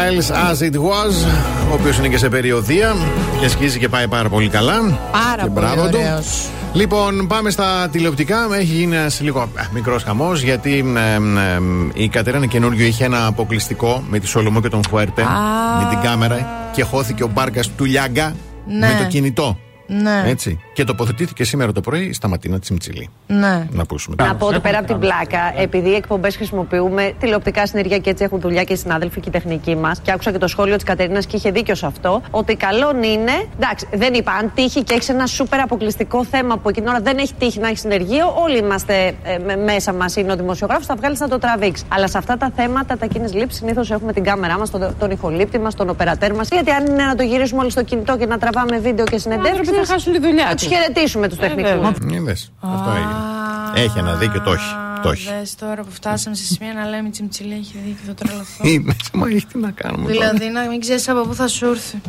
Harry Styles as it was, ο οποίος είναι και σε περιοδία και σκίζει και πάει πάρα πολύ καλά. Πάρα και πολύ μπράβο του. ωραίος. Λοιπόν, πάμε στα τηλεοπτικά. Έχει γίνει ένας λίγο μικρός χαμός γιατί ε, ε, η Κατερίνα καινούριο είχε ένα αποκλειστικό με τη Σολομό και τον Φουέρτε με την κάμερα και χώθηκε ο μπάρκα του Λιάγκα Ναι. με το κινητό. Ναι. Έτσι. Και τοποθετήθηκε σήμερα το πρωί στα ματίνα της Μιτσιλή. Ναι. Να ακούσουμε. Να πω ότι πέρα από την πλάκα, επειδή οι εκπομπές χρησιμοποιούμε τηλεοπτικά συνεργεία και έτσι έχουν δουλειά και οι συνάδελφοι και οι τεχνικοί μας, και άκουσα και το σχόλιο της Κατερίνας και είχε δίκιο σε αυτό, ότι καλό είναι. Εντάξει, δεν είπα, αν τύχει και έχεις ένα σούπερ αποκλειστικό θέμα που εκείνη την ώρα δεν έχει τύχει να έχεις συνεργείο, όλοι είμαστε ε, με- μέσα μας, είναι ο δημοσιογράφος, θα βγάλεις να το τραβήξεις. Αλλά σε αυτά τα θέματα, τα κοινέ λήψει, συνήθως έχουμε την κάμερά μας, τον, τον ηχολήπτη μας, τον οπερατέρ μας. Γιατί αν είναι να το γυρίσουμε όλοι στο κινητό και να τραβάμε βίντεο και συνεντεύξεις. άνθρωποι θα χάσουν τη δουλειά Θα τους. τους χαιρετήσουμε τους τεχνικούς. Είδες, αυτό έγινε. Έχει ένα δίκιο, το έχει. Το έχει. Δες τώρα που φτάσαμε σε σημείο να λέμε η Τσιμτσιλή έχει δίκιο, θα τρελαθώ. Είναι, μα έχει τι να κάνουμε. τώρα. δηλαδή να μην ξέρεις από πού θα σου έρθει.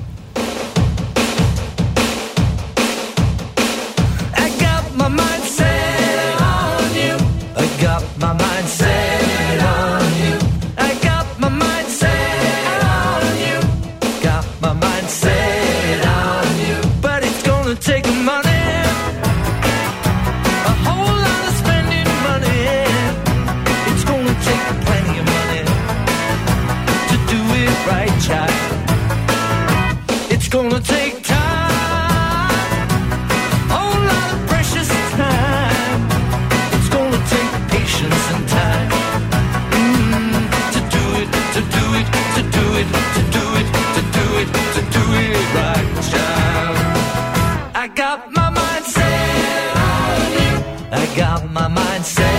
I got my mind set.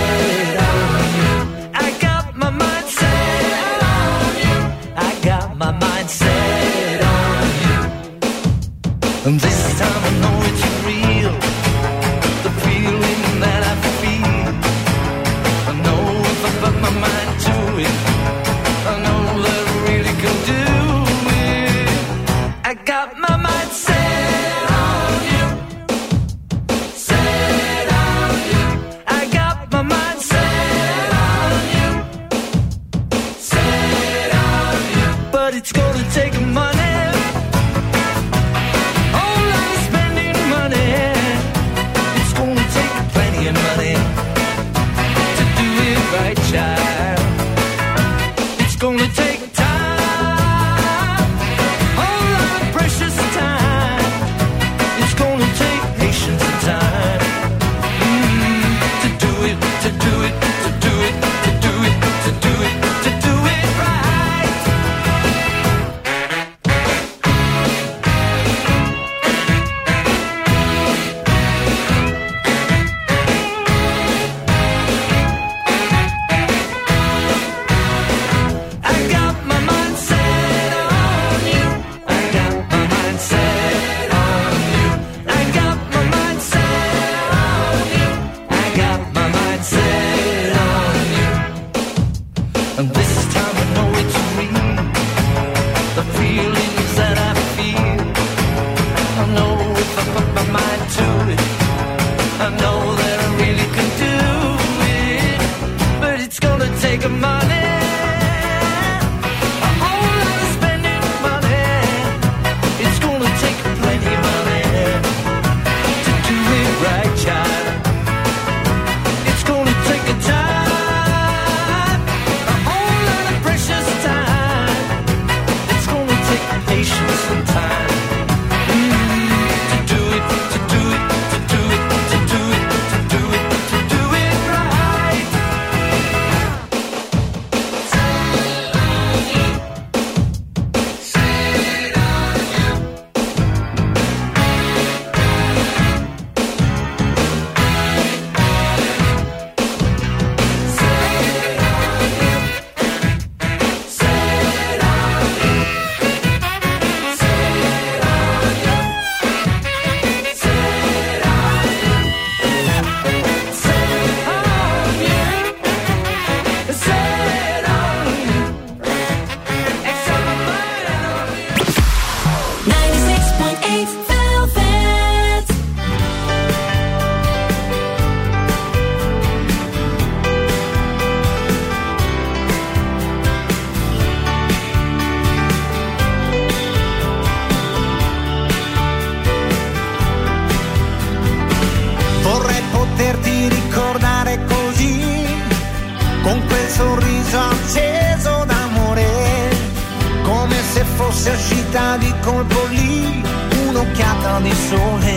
di sole.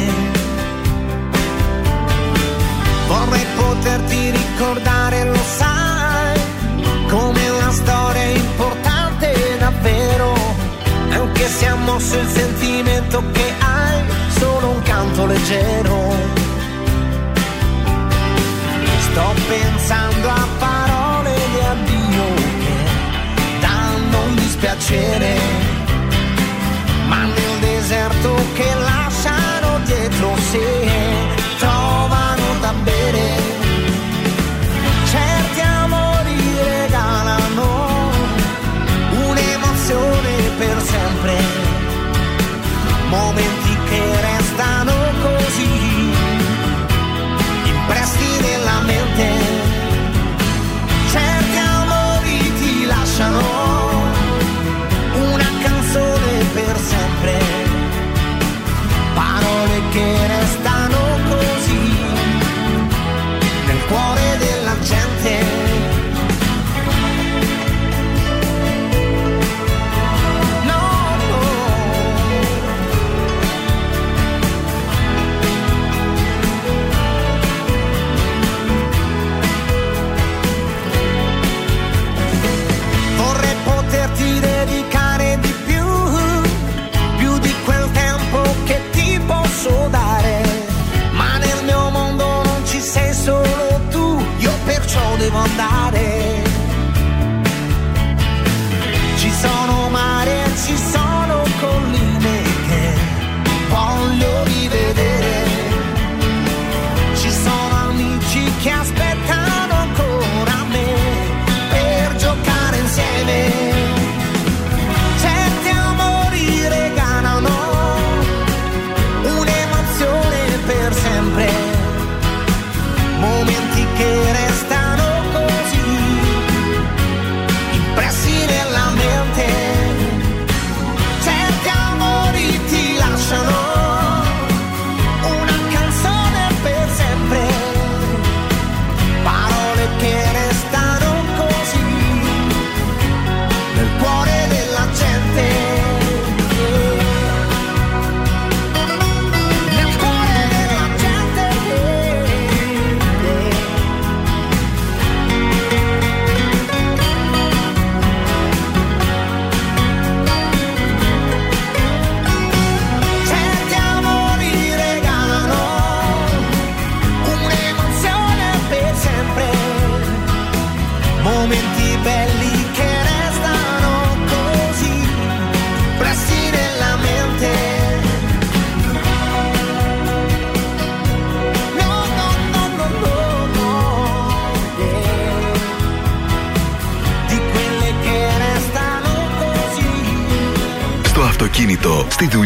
Vorrei poterti ricordare, lo sai, come una storia importante davvero, anche se ha mosso il sentimento che hai, solo un canto leggero.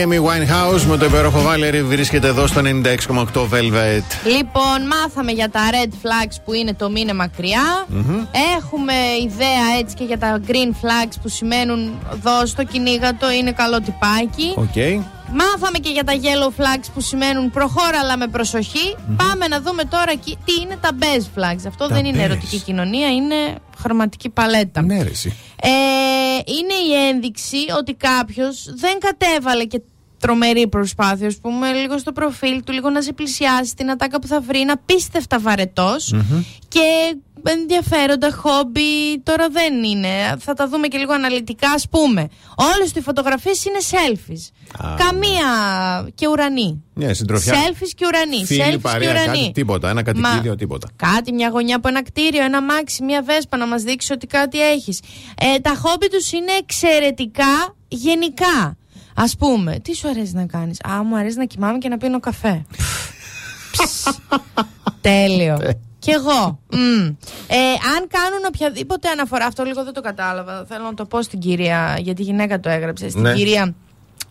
Η Amy Winehouse με το υπέροχο Valerie βρίσκεται εδώ στο 96,8 Velvet. Λοιπόν, μάθαμε για τα red flags που είναι το μείνε μακριά. Μμμ. Έχουμε ιδέα έτσι και για τα green flags που σημαίνουν δώσ' το κυνήγα το, είναι καλό τυπάκι. Οκ. Μάθαμε και για τα yellow flags που σημαίνουν προχώρα αλλά με προσοχη Πάμε να δούμε τώρα εκεί τι είναι τα beige flags. Αυτό Τα δεν είναι beige. ερωτική κοινωνία, είναι χρωματική παλέτα. Ναι, ρε, εσύ. Ε, είναι η ένδειξη ότι κάποιος δεν κατέβαλε και τρομερή προσπάθεια, ας πούμε, λίγο στο προφίλ του, λίγο να σε πλησιάσει, την ατάκα που θα βρει, είναι απίστευτα βαρετός και ενδιαφέροντα χόμπι τώρα δεν είναι. Θα τα δούμε και λίγο αναλυτικά, ας πούμε. Όλες του οι φωτογραφίες είναι selfies. Καμία και ουρανή. Ναι, συντροφιά. Selfies και ουρανή. Φίλοι, selfies και παρέα, ουρανή. κάτι, τίποτα. Ένα κατοικίδιο, Μα- τίποτα. Κάτι, μια γωνιά από ένα κτίριο, ένα μάξι, μια βέσπα να μας δείξει ότι κάτι έχεις. Ε, τα χόμπι τους είναι εξαιρετικά γενικά. Ας πούμε, τι σου αρέσει να κάνεις; Α, μου αρέσει να κοιμάμαι και να πίνω καφέ. Ψ. Τέλειο. Κι εγώ. Μμ. Ε, αν κάνουν οποιαδήποτε αναφορά, αυτό λίγο δεν το κατάλαβα. Θέλω να το πω στην κυρία, γιατί η γυναίκα το έγραψε. Στην Ναι. κυρία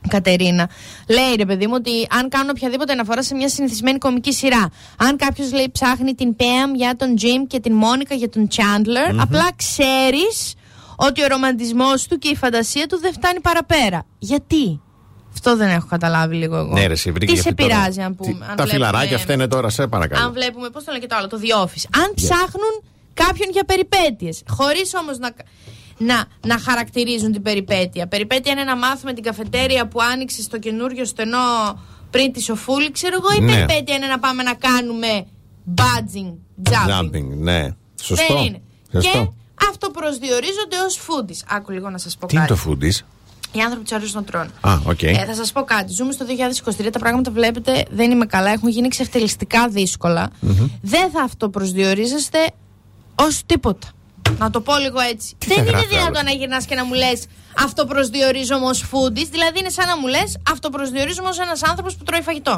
Κατερίνα. Λέει ρε παιδί μου ότι αν κάνουν οποιαδήποτε αναφορά σε μια συνηθισμένη κομική σειρά, αν κάποιος λέει ψάχνει την Πέμ για τον Τζιμ και την Μόνικα για τον Chandler, Μμμ. απλά ξέρεις ότι ο ρομαντισμός του και η φαντασία του δεν φτάνει παραπέρα. Γιατί; Αυτό δεν έχω καταλάβει λίγο εγώ. Ναι, ρε, εσύ, βρήκε Τι και σε αυτή τώρα. πειράζει, αν πούμε. Τι- αν Τα βλέπουμε- φιλαράκια αυτά είναι τώρα, σε παρακαλώ. αν βλέπουμε, πώς το λένε και το άλλο, το The Office. Αν ψάχνουν κάποιον για περιπέτειες χωρίς όμως να, να, να χαρακτηρίζουν την περιπέτεια. Περιπέτεια είναι να μάθουμε την καφετέρια που άνοιξε στο καινούριο στενό πριν τη σοφούλη, ξέρω εγώ, η Ναι. περιπέτεια είναι να πάμε να κάνουμε budging, jumping. Jumping, ναι. Σωστό. Δεν είναι. Σωστό. Και αυτοπροσδιορίζονται ως foodies. Άκου λίγο να σας πω Τι είναι κάτι. το foodies. Οι άνθρωποι του αρέσουν να τρώνε. Α, οκ. Ε, θα σας πω κάτι. Ζούμε στο 2023. Τα πράγματα βλέπετε δεν είμαι καλά. Έχουν γίνει εξευτελιστικά δύσκολα. Δεν θα αυτοπροσδιορίζεστε ως τίποτα. Να το πω λίγο έτσι. θα δεν είναι γράφει δυνατόν άλλος; να γυρνάς και να μου λες αυτοπροσδιορίζομαι ως foodies. Δηλαδή είναι σαν να μου λες αυτοπροσδιορίζομαι ως ένας άνθρωπος που τρώει φαγητό.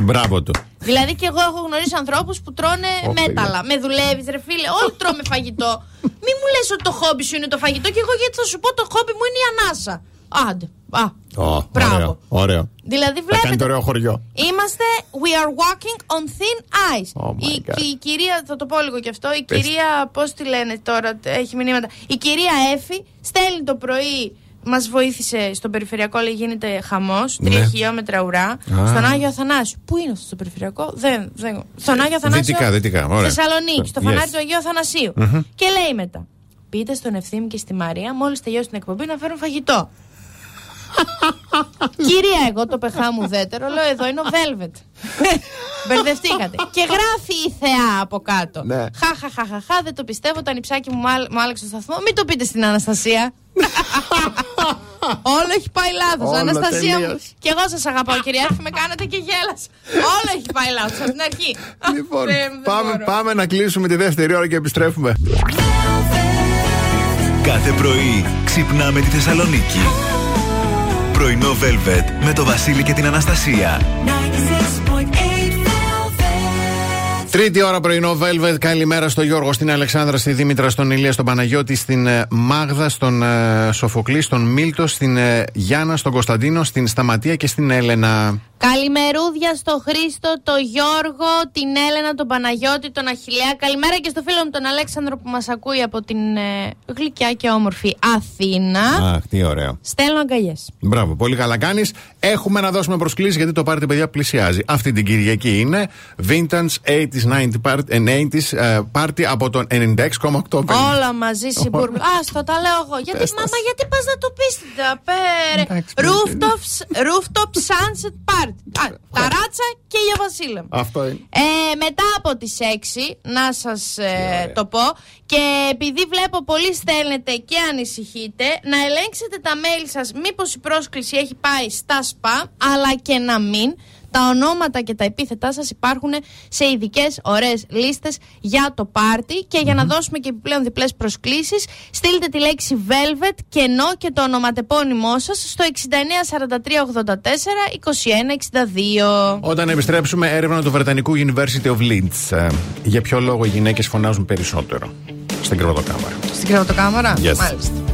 Μπράβο του. Δηλαδή και εγώ έχω γνωρίσει ανθρώπους που τρώνε Ω, μέταλλα. Με δουλεύεις, ρε φίλε. Όλοι τρώμε φαγητό. Μη μου λες ότι το χόμπι σου είναι το φαγητό και εγώ γιατί θα σου πω το χόμπι μου είναι η ανάσα. Άντε. Α. Ω, Μπράβο. ωραίο, ωραίο. Δηλαδή Θα κάνει το βλέπετε. ωραίο χωριό. Είμαστε We are walking on thin ice. Oh my η, God. η κυρία, θα το πω λίγο κι αυτό. Η Πες. κυρία, πώς τη λένε τώρα, έχει μηνύματα. Η κυρία Έφη στέλνει το πρωί. Μας βοήθησε στο περιφερειακό, λέει γίνεται χαμός. Ναι. Τρία χιλιόμετρα ουρά. Α. Στον Άγιο Αθανάσιο. Πού είναι αυτό το περιφερειακό, δεν. δεν στον Άγιο Αθανάσιο. Δυτικά, δυτικά, ωραία. Θεσσαλονίκη, στο Yes. φανάρι του Αγίου Αθανασίου. Μμμ. Και λέει μετά. Πείτε στον Ευθύμη και στη Μαρία, μόλις τελειώσει την εκπομπή, να φέρουν φαγητό. Κυρία, εγώ το πεχά μου δέτερο, λέω εδώ είναι ο Velvet. Μπερδευτήκατε. Και γράφει η θεά από κάτω. Ναι. Χαχαχαχαχα, δεν το πιστεύω. Το ανιψάκι μου μάλ- μου άλλαξε το σταθμό. Μην το πείτε στην Αναστασία. Όλο έχει πάει λάθος. Όλο Αναστασία μου. τελείως. Και εγώ σας αγαπάω, κυρία Έρφη, με κάνατε και γέλασα. Όλο έχει πάει λάθος από την αρχή. Λοιπόν, Θεέ μου, δεν πάμε, μπορώ. πάμε να κλείσουμε τη δεύτερη ώρα και επιστρέφουμε. Κάθε πρωί ξυπνάμε τη Θεσσαλονίκη. Πρωινό Velvet με το Βασίλη και την Αναστασία. Τρίτη ώρα πρωινό Velvet. Καλημέρα στο Γιώργο, στην Αλεξάνδρα, στη Δήμητρα, στον Ηλία, στον Παναγιώτη, στην ε, Μάγδα, στον ε, Σοφοκλή, στον Μίλτο, στην ε, Γιάννα, στον Κωνσταντίνο, στην Σταματία και στην Έλενα. Καλημερούδια στο Χρήστο, το Γιώργο, την Έλενα, τον Παναγιώτη, τον Αχιλέα. Καλημέρα και στο φίλο μου τον Αλέξανδρο που μας ακούει από την ε, γλυκιά και όμορφη Αθήνα. Αχ, τι ωραίο. Στέλνω αγκαλιές. Μπράβο, πολύ καλά κάνεις. Έχουμε να δώσουμε προσκλήσεις γιατί το πάρτι, παιδιά, πλησιάζει. Αυτή την Κυριακή είναι Vintage 80s, 90s party, ε, 90s ε, party από τον 96,8. Όλα μαζί συμπουρ. Άστο, τα λέω εγώ. Γιατί, Πες τα. μάμα, γιατί πας να το πεις την ταπέρε. Rooftop, rooftop Sunset Party. Α, ταράτσα και για Βασίλεμα. Αυτό είναι. Ε, μετά από τις 6, να σας ε, το πω, και επειδή βλέπω πολλοί στέλνετε και ανησυχείτε, να ελέγξετε τα mail σας μήπως η πρόσκληση έχει πάει στα σπα, αλλά και να μην. Τα ονόματα και τα επίθετά σας υπάρχουν σε ειδικές ωραίες λίστες για το πάρτι και για να δώσουμε και επιπλέον διπλές προσκλήσεις στείλτε τη λέξη Velvet κενό και το ονοματεπώνυμό σας στο 694384 2162. Όταν επιστρέψουμε, έρευνα του Βρετανικού University of Leeds. Ε, για ποιο λόγο οι γυναίκες φωνάζουν περισσότερο; Στην κρεβατοκάμαρα. Στην κρεβατοκάμαρα; Yes. Μάλιστα.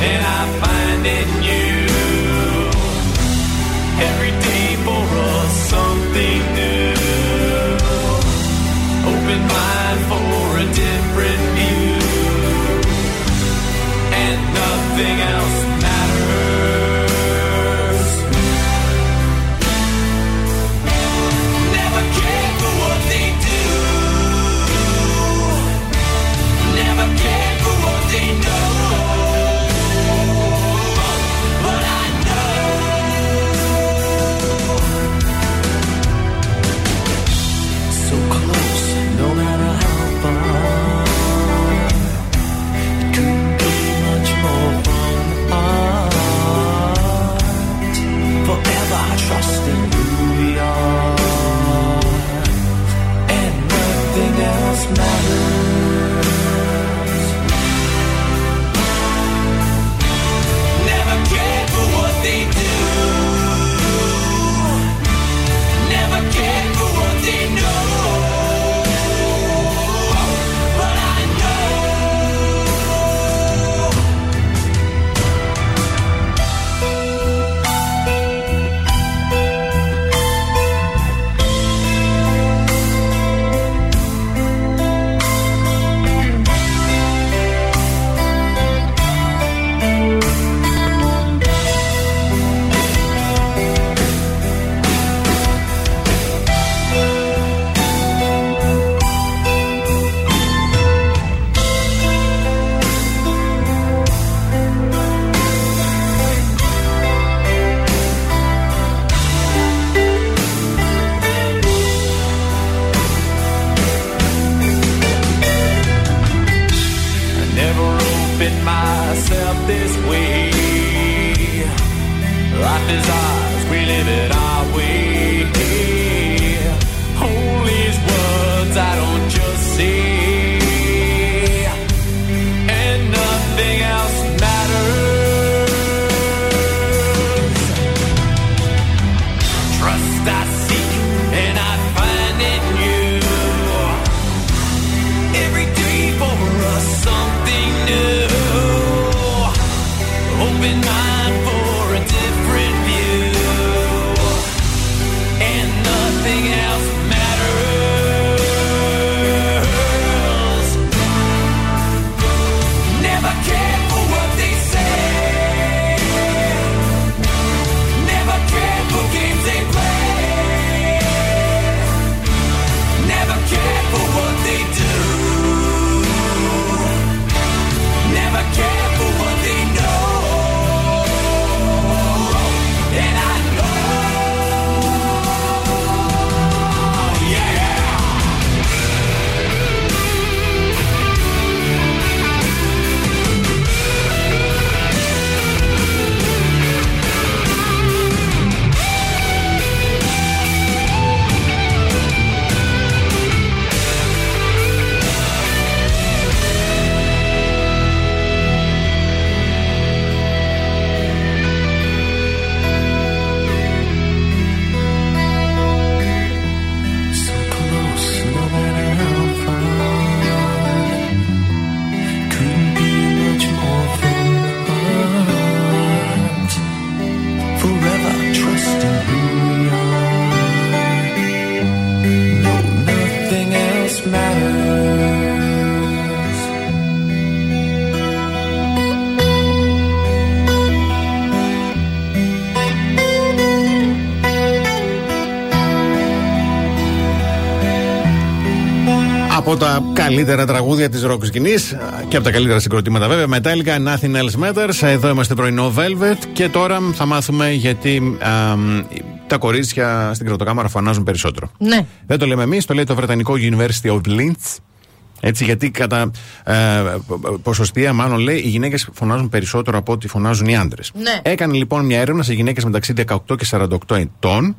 and I find in you. Τα καλύτερα τραγούδια της ροκ σκηνής και από τα καλύτερα συγκροτήματα βέβαια. Metallica, Nothing Else Matters. Εδώ είμαστε πρωινό Velvet και τώρα θα μάθουμε γιατί α, μ, τα κορίτσια στην κροτοκάμαρα φωνάζουν περισσότερο. Ναι. Δεν το λέμε εμείς, το λέει το Βρετανικό University of Leeds. Έτσι, γιατί κατά ε, ποσοστία, μάλλον λέει, οι γυναίκες φωνάζουν περισσότερο από ό,τι φωνάζουν οι άντρες. Ναι. Έκανε λοιπόν μια έρευνα σε γυναίκες μεταξύ 18 και 48 ετών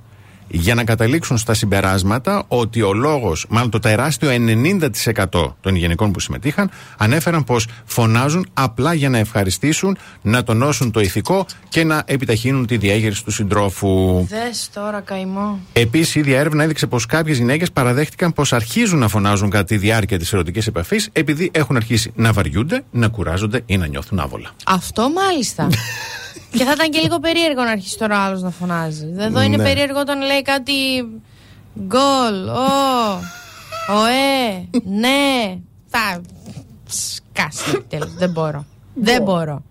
για να καταλήξουν στα συμπεράσματα ότι ο λόγος, μάλλον το τεράστιο 90% των γυναικών που συμμετείχαν, ανέφεραν πως φωνάζουν απλά για να ευχαριστήσουν, να τονώσουν το ηθικό και να επιταχύνουν τη διέγερση του συντρόφου. Δες τώρα καημό. Επίσης, η ίδια έρευνα έδειξε πως κάποιες γυναίκες παραδέχτηκαν πως αρχίζουν να φωνάζουν κατά τη διάρκεια της ερωτικής επαφής επειδή έχουν αρχίσει να βαριούνται, να κουράζονται ή να νιώθουν άβολα. Αυτό μάλιστα. και θα ήταν και λίγο περίεργο να αρχίσει τώρα ο άλλος να φωνάζει. Εδώ είναι Ναι. περίεργο όταν λέει κάτι. Γκολ, ο, οέ, ναι. Θα. Σκάσει τέλος. Δεν μπορώ. Δεν μπορώ.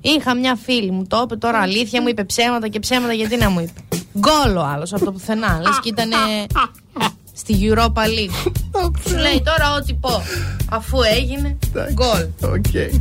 Είχα μια φίλη μου, το είπε τώρα αλήθεια, μου είπε ψέματα και ψέματα γιατί να μου είπε. Γκολ ο άλλος από το πουθενά. Λες και ήταν στη Europa League. Σου λέει τώρα ό,τι πω. Αφού έγινε. Γκολ. Okay.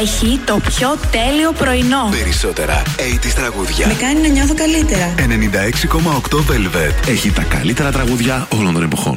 Έχει το πιο τέλειο πρωινό. Περισσότερα 80 τραγούδια. Με κάνει να νιώθω καλύτερα. 96,8 Velvet. Έχει τα καλύτερα τραγούδια όλων των εποχών.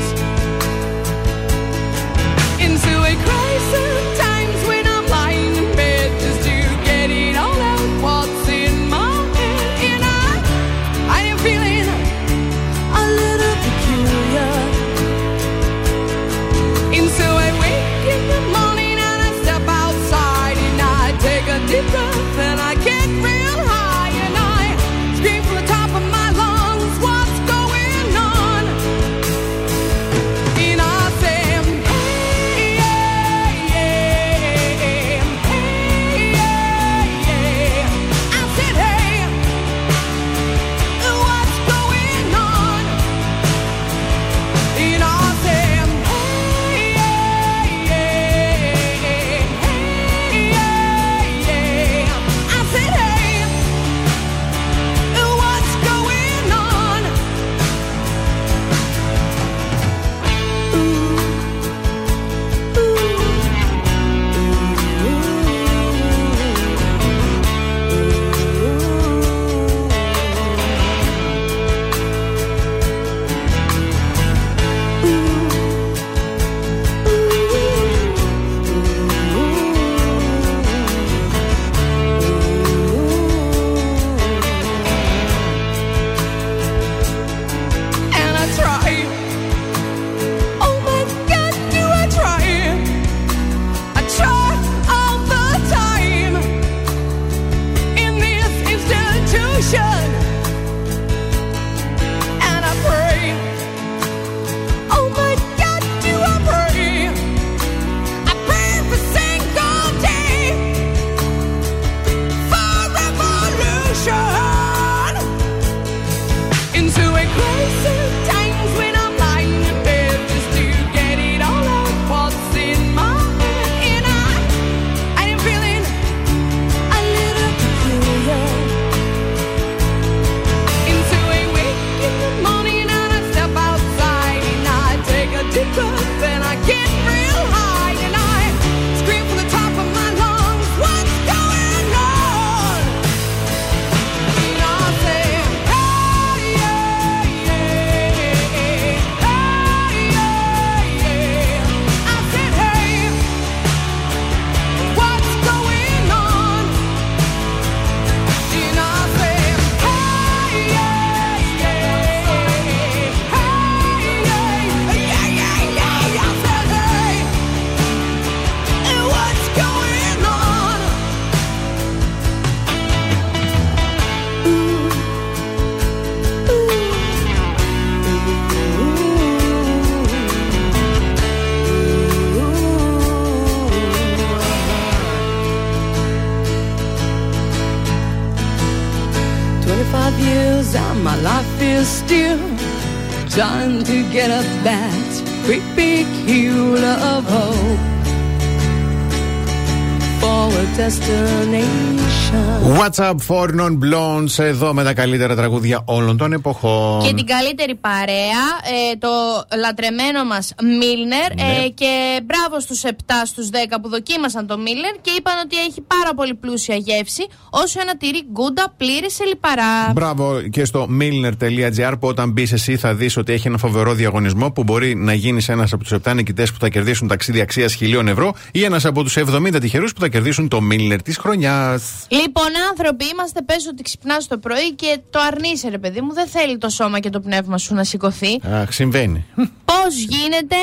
What's up for non blondes εδώ με τα καλύτερα τραγούδια όλων των εποχών. Και την καλύτερη παρέα, ε, το λατρεμένο μας Μίλνερ. Ναι. Ε, και μπράβο στους 7 στους 10 που δοκίμασαν το Μίλνερ και είπαν ότι έχει πάρα πολύ πλούσια γεύση. Όσο ένα τυρί γκούντα πλήρης σε λιπαρά. Μπράβο και στο milner.gr που όταν μπεις εσύ θα δεις ότι έχει ένα φοβερό διαγωνισμό που μπορεί να γίνεις ένας από τους 7 νικητές που θα κερδίσουν ταξίδι αξίας χιλίων ευρώ ή ένας από τους 70 τυχερούς που θα κερδίσουν το Milner της χρονιάς. Λοιπόν, άνθρωποι είμαστε, πες ότι ξυπνάς το πρωί και το αρνείσαι, ρε παιδί μου. Δεν θέλει το σώμα και το πνεύμα σου να σηκωθεί. Αχ, συμβαίνει. Πώς γίνεται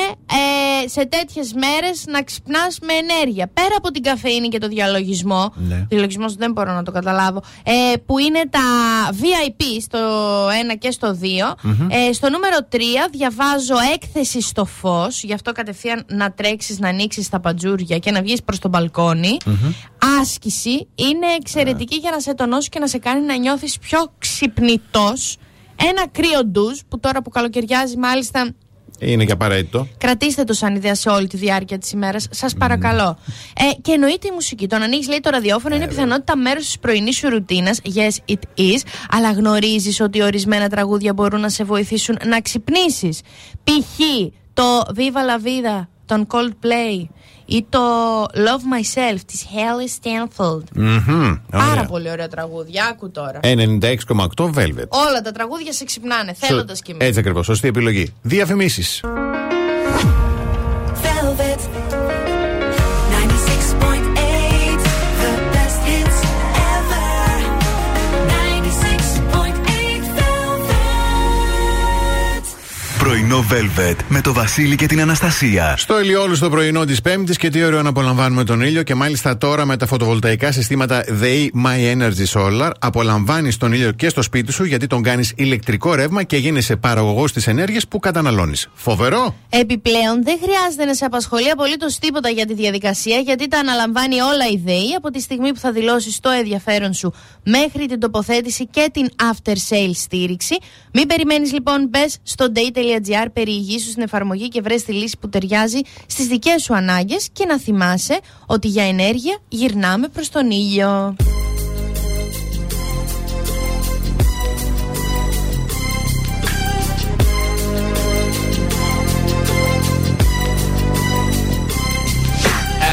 ε, σε τέτοιες μέρες να ξυπνάς με ενέργεια. Πέρα από την καφεΐνη και το διαλογισμό. Ναι. Διαλογισμός δεν μπορώ να το καταλάβω. Ε, που είναι τα VIP στο 1 και στο 2. Μμμ. Ε, στο νούμερο 3 διαβάζω έκθεση στο φως. Γι' αυτό κατευθείαν να τρέξεις, να ανοίξεις τα παντζούρια και να βγεις προς το μπαλκόνι. Άσκηση είναι εξαιρετική για να σε τονώσει και να σε κάνει να νιώθεις πιο ξυπνητός. Ένα κρύο ντουζ που τώρα που καλοκαιριάζει μάλιστα Είναι και απαραίτητο. Κρατήστε το σαν ιδέα σε όλη τη διάρκεια της ημέρας. Σας παρακαλώ. Ε, και εννοείται η μουσική. Το να ανοίξει, λέει, το ραδιόφωνο είναι πιθανότητα μέρος της πρωινής σου ρουτίνας. Yes, it is. Αλλά γνωρίζεις ότι ορισμένα τραγούδια μπορούν να σε βοηθήσουν να ξυπνήσεις. Π.χ. το Viva la Vida των Coldplay ή το Love Myself της Haley Stanfield. Μμμ, Πάρα ωραία. πολύ ωραία τραγούδια. Άκου τώρα. 96,8 Velvet. Όλα τα τραγούδια σε ξυπνάνε, θέλοντας κι εμείς. Έτσι ακριβώς, σωστή επιλογή. Διαφημίσεις. Πρωινό Velvet με το Βασίλη και την Αναστασία. Στο ηλιόλου στο πρωινό της Πέμπτης και τι ωραίο να απολαμβάνουμε τον ήλιο και μάλιστα τώρα με τα φωτοβολταϊκά συστήματα The My Energy Solar απολαμβάνεις τον ήλιο και στο σπίτι σου γιατί τον κάνεις ηλεκτρικό ρεύμα και γίνεσαι παραγωγός της ενέργειας που καταναλώνεις. Φοβερό! Επιπλέον, δεν χρειάζεται να σε απασχολεί απολύτως τίποτα για τη διαδικασία, γιατί τα αναλαμβάνει όλα η ΔΕΗ από τη στιγμή που θα δηλώσεις το ενδιαφέρον σου μέχρι την τοποθέτηση και την after sale στήριξη. Μην περιμένεις λοιπόν, μπες στο day.gr, περιηγήσου στην εφαρμογή και βρες τη λύση που ταιριάζει στις δικές σου ανάγκες και να θυμάσαι ότι για ενέργεια γυρνάμε προς τον ήλιο.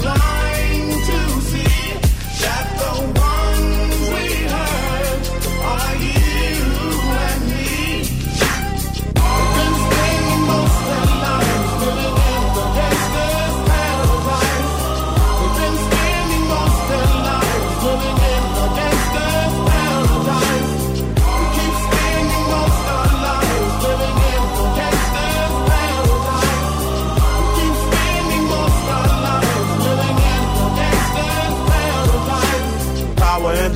blind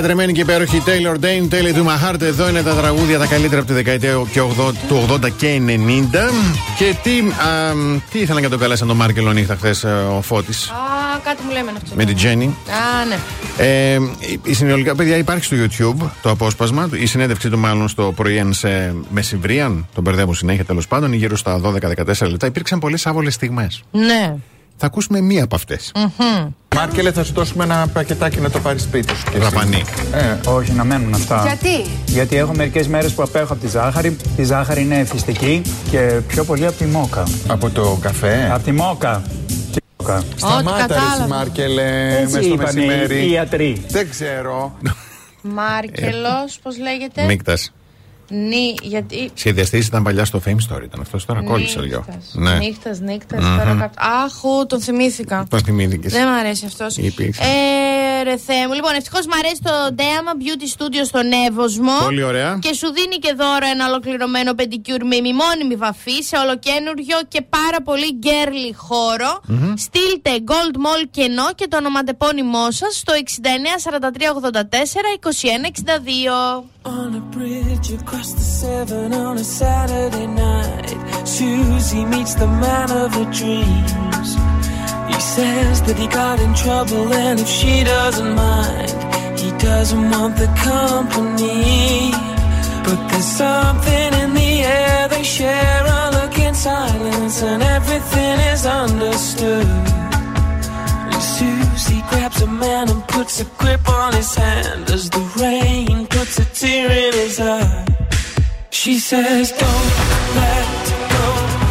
Λατρεμένη και υπέροχη Taylor Dane, Taylor του My Heart. Εδώ είναι τα τραγούδια τα καλύτερα από τη δεκαετία και 80, του 80 και 90. Και τι, α, τι ήθελα να το καλέσαν τον Μάρκελο νύχτα χθες ο Φώτης; Α, κάτι μου λέμε αυτό. με την Τζέννη. Α, ναι. Ε, η συνολικά, παιδιά, υπάρχει στο YouTube το απόσπασμα, η συνέντευξή του μάλλον στο πρωί σε Μεσημβρίαν, τον μπερδεύω συνέχεια τέλος πάντων, γύρω στα 12-14 λεπτά. Υπήρξαν πολλές άβολες στιγμές. Ναι. Θα ακούσουμε μία από αυτές. Μμμ. Μάρκελε, θα σου δώσουμε ένα πακετάκι να το πάρεις σπίτι σου. και εσύ. Ραπανί. Ε, όχι, να μένουν αυτά. Γιατί; Γιατί έχω μερικές μέρες που απέχω από τη ζάχαρη. Η ζάχαρη είναι φυστική και πιο πολύ από τη μόκα. Από το καφέ; Από τη μόκα. Τι μόκα. Σταμάτα, ρε, κατάλαβα. εσύ, Μάρκελε, Έτσι μες στο είπανε μεσημέρι. οι ιατροί. Δεν ξέρω. Μάρκελος, πώς λέγεται; Νύχτα. Νι, γιατί. Σχεδιαστής ήταν παλιά στο Fame Story. Ήταν αυτός τώρα κόλλησε λίγο. Ναι. Νύχτας, νύχτας. Μμμ. Τώρα κάπου. Άχου, τον θυμήθηκα. Πώ θυμήθηκε. Δεν μ' αρέσει αυτός. Υπήρξε. Ε, ρε Θεέ μου. Λοιπόν, ευτυχώς μ' αρέσει το Deama Beauty Studio στον Εύωσμο. Πολύ ωραία. Και σου δίνει και δώρο ένα ολοκληρωμένο πεντικιούρ με ημιμόνιμη βαφή σε ολοκένουργιο και πάρα πολύ γκέρλι χώρο. Μμμ. Στείλτε Gold Mall κενό και το ονοματεπώνυμό σας στο 694384 2162. On a bridge across the Severn on a Saturday night, Susie meets the man of her dreams. He says that he got in trouble, and if she doesn't mind, he doesn't want the company. But there's something in the air, they share a look in silence, and everything is understood. And Susie grabs a man and puts a grip on his hand as the rain puts a tear in his eye. She says, Don't let go.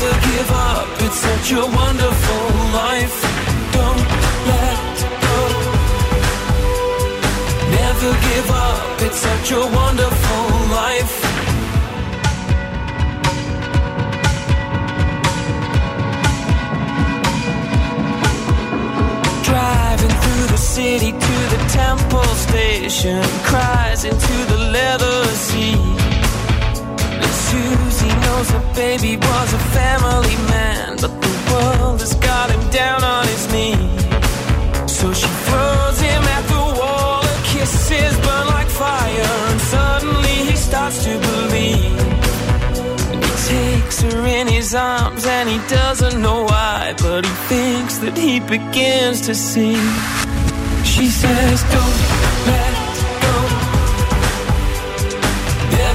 Never give up, it's such a wonderful life. Don't let go. Never give up, it's such a wonderful life. Driving through the city to the temple station, cries into the leather seat. And Susie knows her baby was a family man, but the world has got him down on his knees. So she throws him at the wall, her kisses burn like fire, and suddenly he starts to believe. And he takes her in his arms, and he doesn't know why, but he thinks that he begins to see. She says, Don't let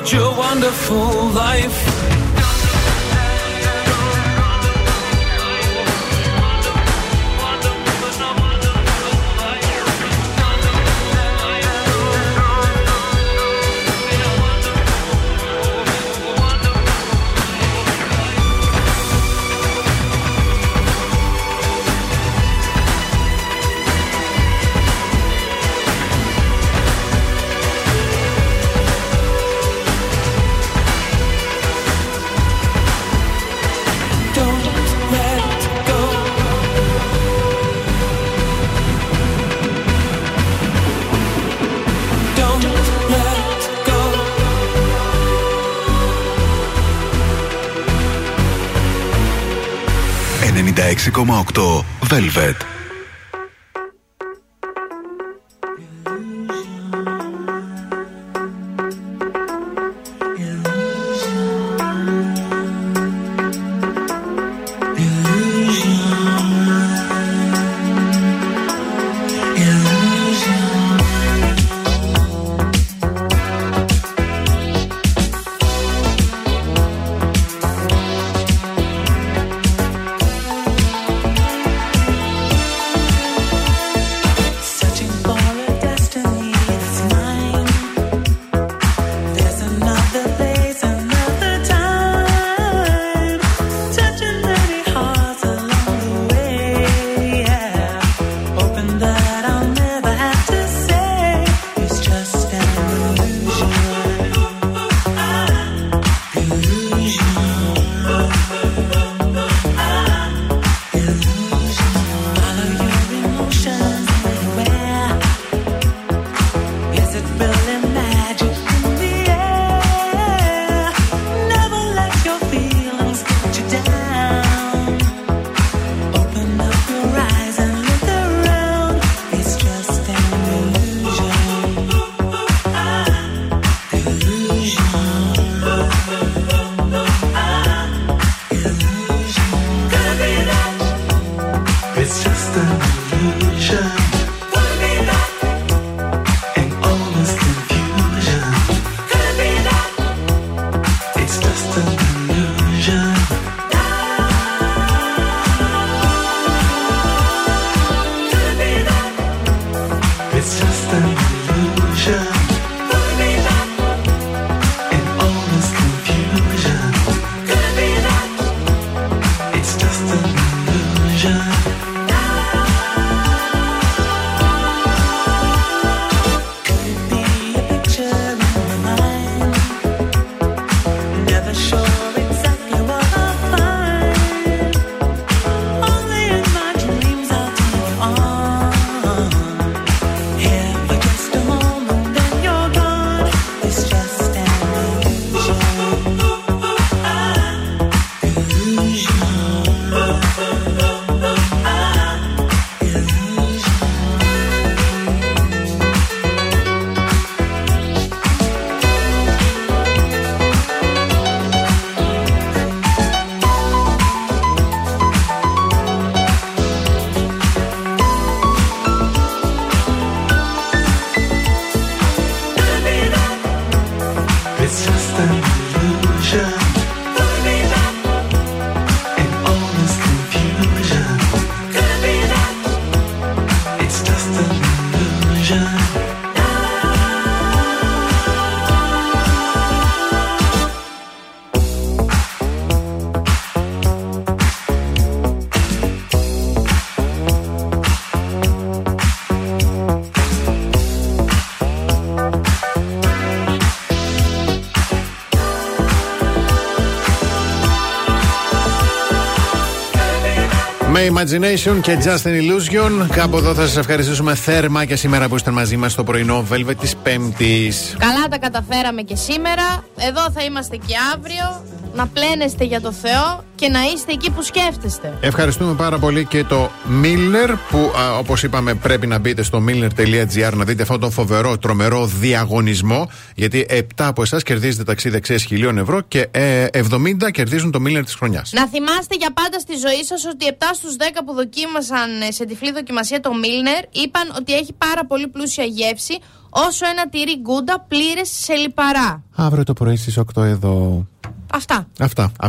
such a wonderful life. 96,8 Velvet. Imagination και Just an Illusion. Κάπου εδώ θα σας ευχαριστήσουμε θέρμα και σήμερα που είστε μαζί μας στο πρωινό Velvet της Πέμπτης. Καλά τα καταφέραμε και σήμερα. Εδώ θα είμαστε και αύριο. Να πλένεστε για το Θεό και να είστε εκεί που σκέφτεστε. Ευχαριστούμε πάρα πολύ και το Milner που όπως είπαμε πρέπει να μπείτε στο milner.gr να δείτε αυτόν τον φοβερό, τρομερό διαγωνισμό. Γιατί 7 από εσάς κερδίζετε ταξίδι αξία χιλίων ευρώ και ε, 70 κερδίζουν το Milner της χρονιάς. Να θυμάστε για πάντα στη ζωή σας ότι 7 στους 10 που δοκίμασαν ε, σε τυφλή δοκιμασία το Milner είπαν ότι έχει πάρα πολύ πλούσια γεύση όσο ένα τυρί γκούντα πλήρες σε λιπαρά. Αύριο το πρωί στις 8 εδώ. Αυτά. Αυτά. Α,